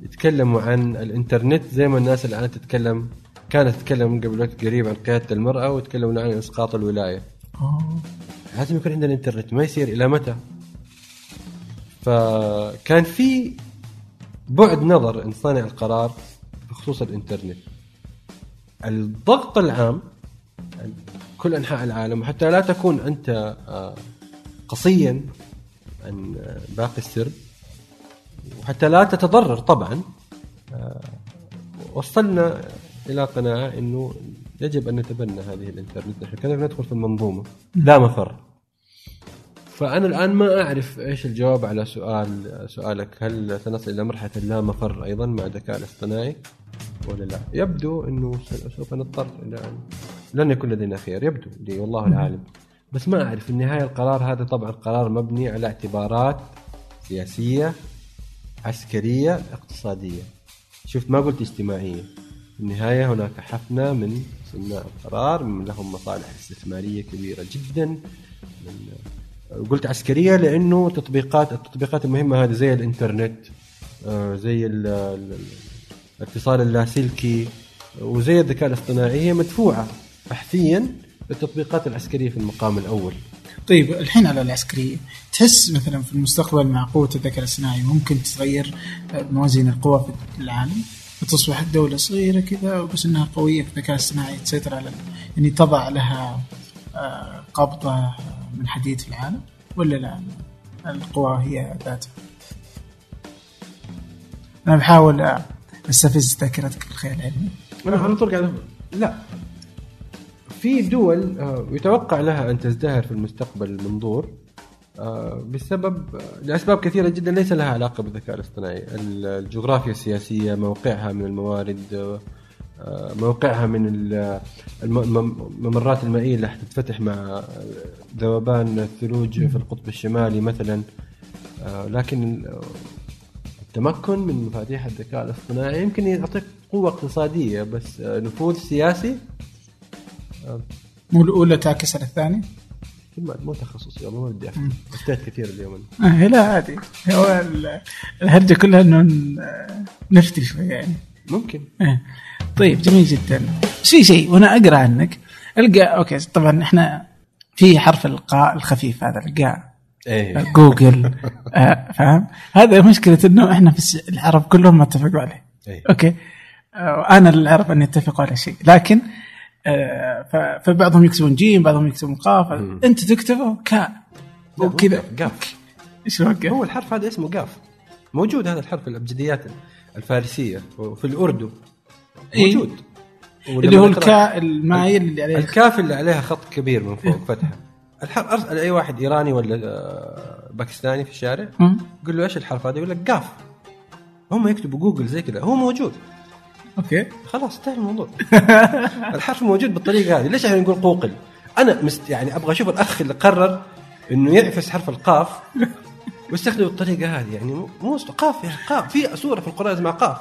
يتكلموا عن الإنترنت زي ما الناس الآن تتكلم كانت تتكلم قبل وقت قريب عن قيادة المرأة وتكلموا عن إسقاط الولاية أوه. لازم يكون عندنا انترنت ما يصير إلى متى؟ فكان في بعد نظر عند صانع القرار بخصوص الإنترنت الضغط العام كل أنحاء العالم وحتى لا تكون أنت آه، قصيا عن آه، باقي السرب وحتى لا تتضرر طبعا آه، وصلنا إلى قناعة إنه يجب أن نتبنى هذه الإنترنت. نحن كذا ندخل في المنظومة. لا مفر. فأنا الآن ما أعرف إيش الجواب على سؤال سؤالك. هل سنصل إلى مرحلة اللا مفر أيضا مع الذكاء الاصطناعي ولا لا؟ يبدو إنه سوف نضطر إلى ان لن يكون لدينا خيار. يبدو لي والله العالم. بس ما أعرف في النهاية القرار هذا طبعا قرار مبني على اعتبارات سياسية عسكرية اقتصادية. شفت ما قلت اجتماعية. في النهاية هناك حفنة من صناع القرار من لهم مصالح استثمارية كبيرة جدا من قلت عسكرية لأنه تطبيقات التطبيقات المهمة هذه زي الإنترنت آه، زي ال- ال- الاتصال اللاسلكي وزي الذكاء الاصطناعي هي مدفوعة بحثيا للتطبيقات العسكرية في المقام الأول طيب الحين على العسكريه تحس مثلا في المستقبل مع قوة الذكاء الاصطناعي ممكن تتغير موازين القوى في العالم؟ وتصبح الدولة صغيرة كذا بس إنها قوية في الذكاء الاصطناعي تسيطر على يعني تضع لها آه، قبضة من حديد في العالم ولا لا؟ القوى هي ذاتها. أنا بحاول آه، أستفز ذاكرتك بالخيال العلمي. أنا على طول قاعد لا. في دول آه، يتوقع لها أن تزدهر في المستقبل المنظور بسبب آه، لأسباب كثيرة جدا ليس لها علاقة بالذكاء الاصطناعي. ال- الجغرافيا السياسية موقعها من الموارد آه، موقعها من ال- الم- الم- الممرات المائية اللي حتتفتح مع آه، ذوبان الثلوج في القطب الشمالي مثلا. لكن التمكن من مفاتيح الذكاء الاصطناعي يمكن يعطيك قوة اقتصادية بس نفوذ سياسي آه، مو الأولى تعكس على الثانية؟ ما مو تخصصي والله ما بدي افتي افتيت كثير اليوم. آه لا عادي. هو ال- الهرجة كلها إنه نفتي شوي يعني. ممكن. إيه. طيب جميل جدا. بس في شيء وأنا أقرأ عنك. ألقى okay طبعا إحنا في حرف القاء الخفيف هذا القاء. إيه. جوجل آه فاهم؟ هذا مشكلة إنه إحنا في العرب كلهم ما اتفقوا عليه. إيه. okay. آه أنا اللي اعرف أن يتفقوا على شيء. لكن آه فبعضهم يكتبون جيم بعضهم يكتبون قاف. انت تكتبه كاء وكذا قاف إيش هو قاف؟ هو الحرف هذا اسمه قاف. موجود هذا الحرف في الأبجديات الفارسية وفي الأردو. إيه. موجود. اللي هو الكاء المايل اللي عليه. الكاف اللي عليها خط كبير من فوق فتحة. الحرف أرسل أي واحد إيراني ولا آه، باكستاني في الشارع. قول له إيش الحرف هذا؟ يقول لك قاف. هم يكتبوا جوجل زي كذا. هو موجود. okay. خلاص انتهى الموضوع. <laughs> الحرف موجود بالطريقة هذه. ليش إحنا نقول قوقل؟ أنا مست يعني أبغى أشوف الأخ اللي قرر إنه يعفس حرف القاف ويستخدم الطريقة هذه. يعني مو قاف يا قاف. في سورة في القرآن اسمها قاف.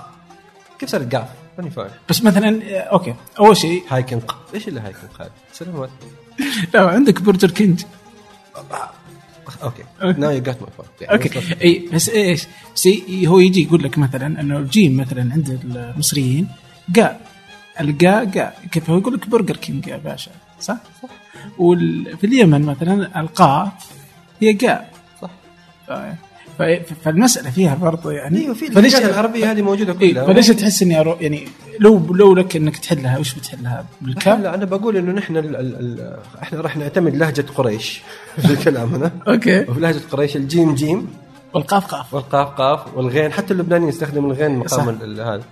كيف صارت قاف؟ ماني فاهم. بس مثلا okay. أول شيء هايكن إيش اللي هايكن هذا؟ سلامات لا عندك Burger King. okay. now you got my point okay. إي بس إيش؟ بس هو يجي يقول لك مثلا إنه الجيم مثلا عند المصريين قاء القاء قاء كيف هو يقول لك برجر كينج يا باشا؟ صح؟ صح. وفي اليمن مثلا القاف هي قاء صح. ف- فالمسألة فيها برضه يعني أيوه في العربيه هذه موجودة إيه كلها فليش تحس إني أرو يعني لو لو لك إنك تحلها وش بتحلها؟ بالكاف؟ لا أنا بقول إنه نحن ال ال ال إحنا راح نعتمد لهجة قريش <laughs> في كلامنا أوكي وفي لهجة قريش الجيم جيم والقاف قاف والقاف قاف والغين حتى اللبنانيين يستخدموا الغين. مقام هذا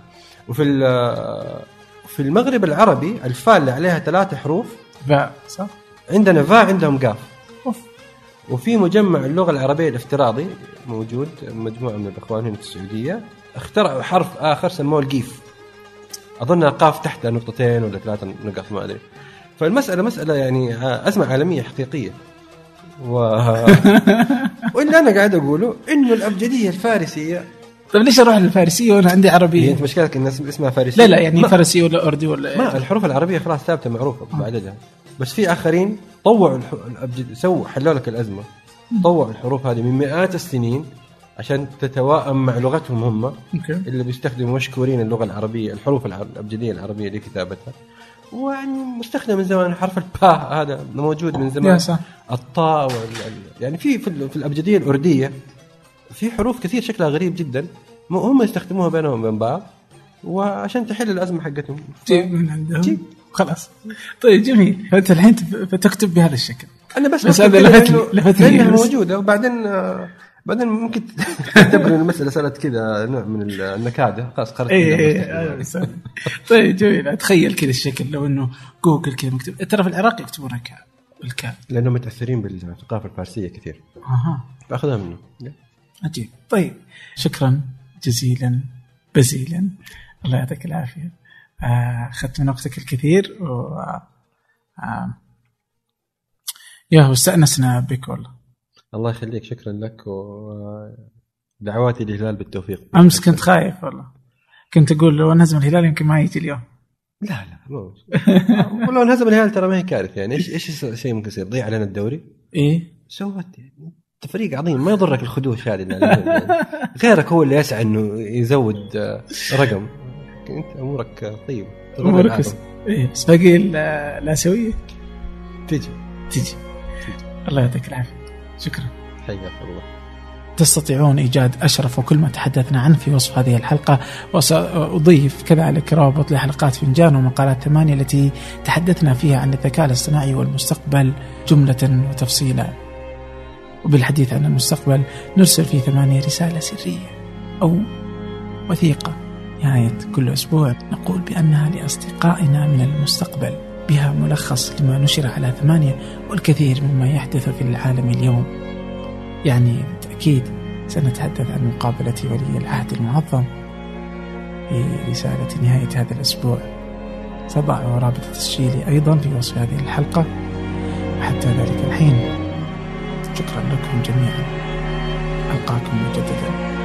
وفي ال- في المغرب العربي الفاء اللي عليها ثلاثة حروف باء صح؟ عندنا فاء عندهم قاف. وفي مجمع اللغة العربية الافتراضي موجود مجموعة من الإخوان هنا في السعودية اخترعوا حرف آخر سموه القيف اظنها قاف تحتها نقطتين ولا ثلاثة نقط ما أدري. فالمسألة مسألة يعني ازمه عالمية حقيقية. و... <laughs> واللي أنا قاعد أقوله إنه الأبجدية الفارسية طيب ليش أروح للفارسية وأنا عندي عربية؟ أنت مشكلتك إن اسم- اسمها فارسيه لا لا يعني ما, فارسي ولا أردي ولا ما الحروف العربية خلاص ثابتة معروفة بعددها. بس في آخرين طوعوا الح... الأبجد... سووا حلوا لك الأزمة. طوعوا الحروف هذه من مئات السنين عشان تتوائم مع لغتهم هم أوكي. اللي بيستخدموا مشكورين اللغة العربية الحروف الأبجدية العربية لكتابتها ويعني مستخدم من زمان حرف الباء هذا موجود من زمان. صح. الطاء وال... ال- يعني في في, ال- في الأبجدية الأردية في حروف كثير شكلها غريب جدا. هم يستخدموها بينهم وبين بعض وعشان تحل الأزمة حقتهم. جيب من عندهم. خلاص. طيب جميل. فانت الحين فتكتب بهذا الشكل. أنا بس بس هذا لفت لي- لفت لي لأنها. موجودة وبعدين آه، بعدين ممكن تعتبر <laughs> ان المسألة صارت كذا نوع من النكادة. خلاص قررت اي. أيوة، صح. طيب جميل. أتخيل كذا الشكل لو إنه جوجل كذا مكتوب. ترى في العراق يكتبونها كاء بالكاء لأنهم متأثرين بالثقافة الفارسية كثير. أها. باخذها منه عجيب. طيب شكرا جزيلا بزيلا. الله يعطيك العافية. آه، أخذت من وقتك الكثير و آه، يا هو استأنسنا بك والله. الله يخليك شكرا لك ودعواتي للهلال بالتوفيق. أمس كنت خايف والله. كنت أقول لو أنهزم الهلال يمكن ما يجي اليوم. لا لا مو. <laughs> ولو أنهزم الهلال ترى ما هي كارثة يعني. إيش إيش الشيء ممكن يصير؟ ضيع علينا الدوري؟ إيه. سوت يعني انت فريق عظيم. ما يضرك الخدوش هذه غيرك هو اللي يسعى إنه يزود آه، رقم. أنت أمورك طيبة. أمورك بس إيه بس باقي ال- الاسيويه تجي. تجي. الله يعطيك العافية. شكرا. حياك الله. تستطيعون إيجاد أشرف وكل ما تحدثنا عنه في وصف هذه الحلقة. وسأضيف كذلك رابط لحلقات فنجان ومقالات ثمانية التي تحدثنا فيها عن الذكاء الاصطناعي والمستقبل جملة وتفصيلا. وبالحديث عن المستقبل نرسل في ثمانية رسالة سرية أو وثيقة. نهاية كل أسبوع نقول بأنها لأصدقائنا من المستقبل. بها ملخص لما نشر على ثمانية والكثير مما يحدث في العالم اليوم. يعني بالتأكيد سنتحدث عن مقابلة ولي العهد المعظم في رسالة نهاية هذا الأسبوع. سأضع رابط تسجيلي أيضا في وصف هذه الحلقة. وحتى ذلك الحين شكرا لكم جميعا. ألقاكم مجددا.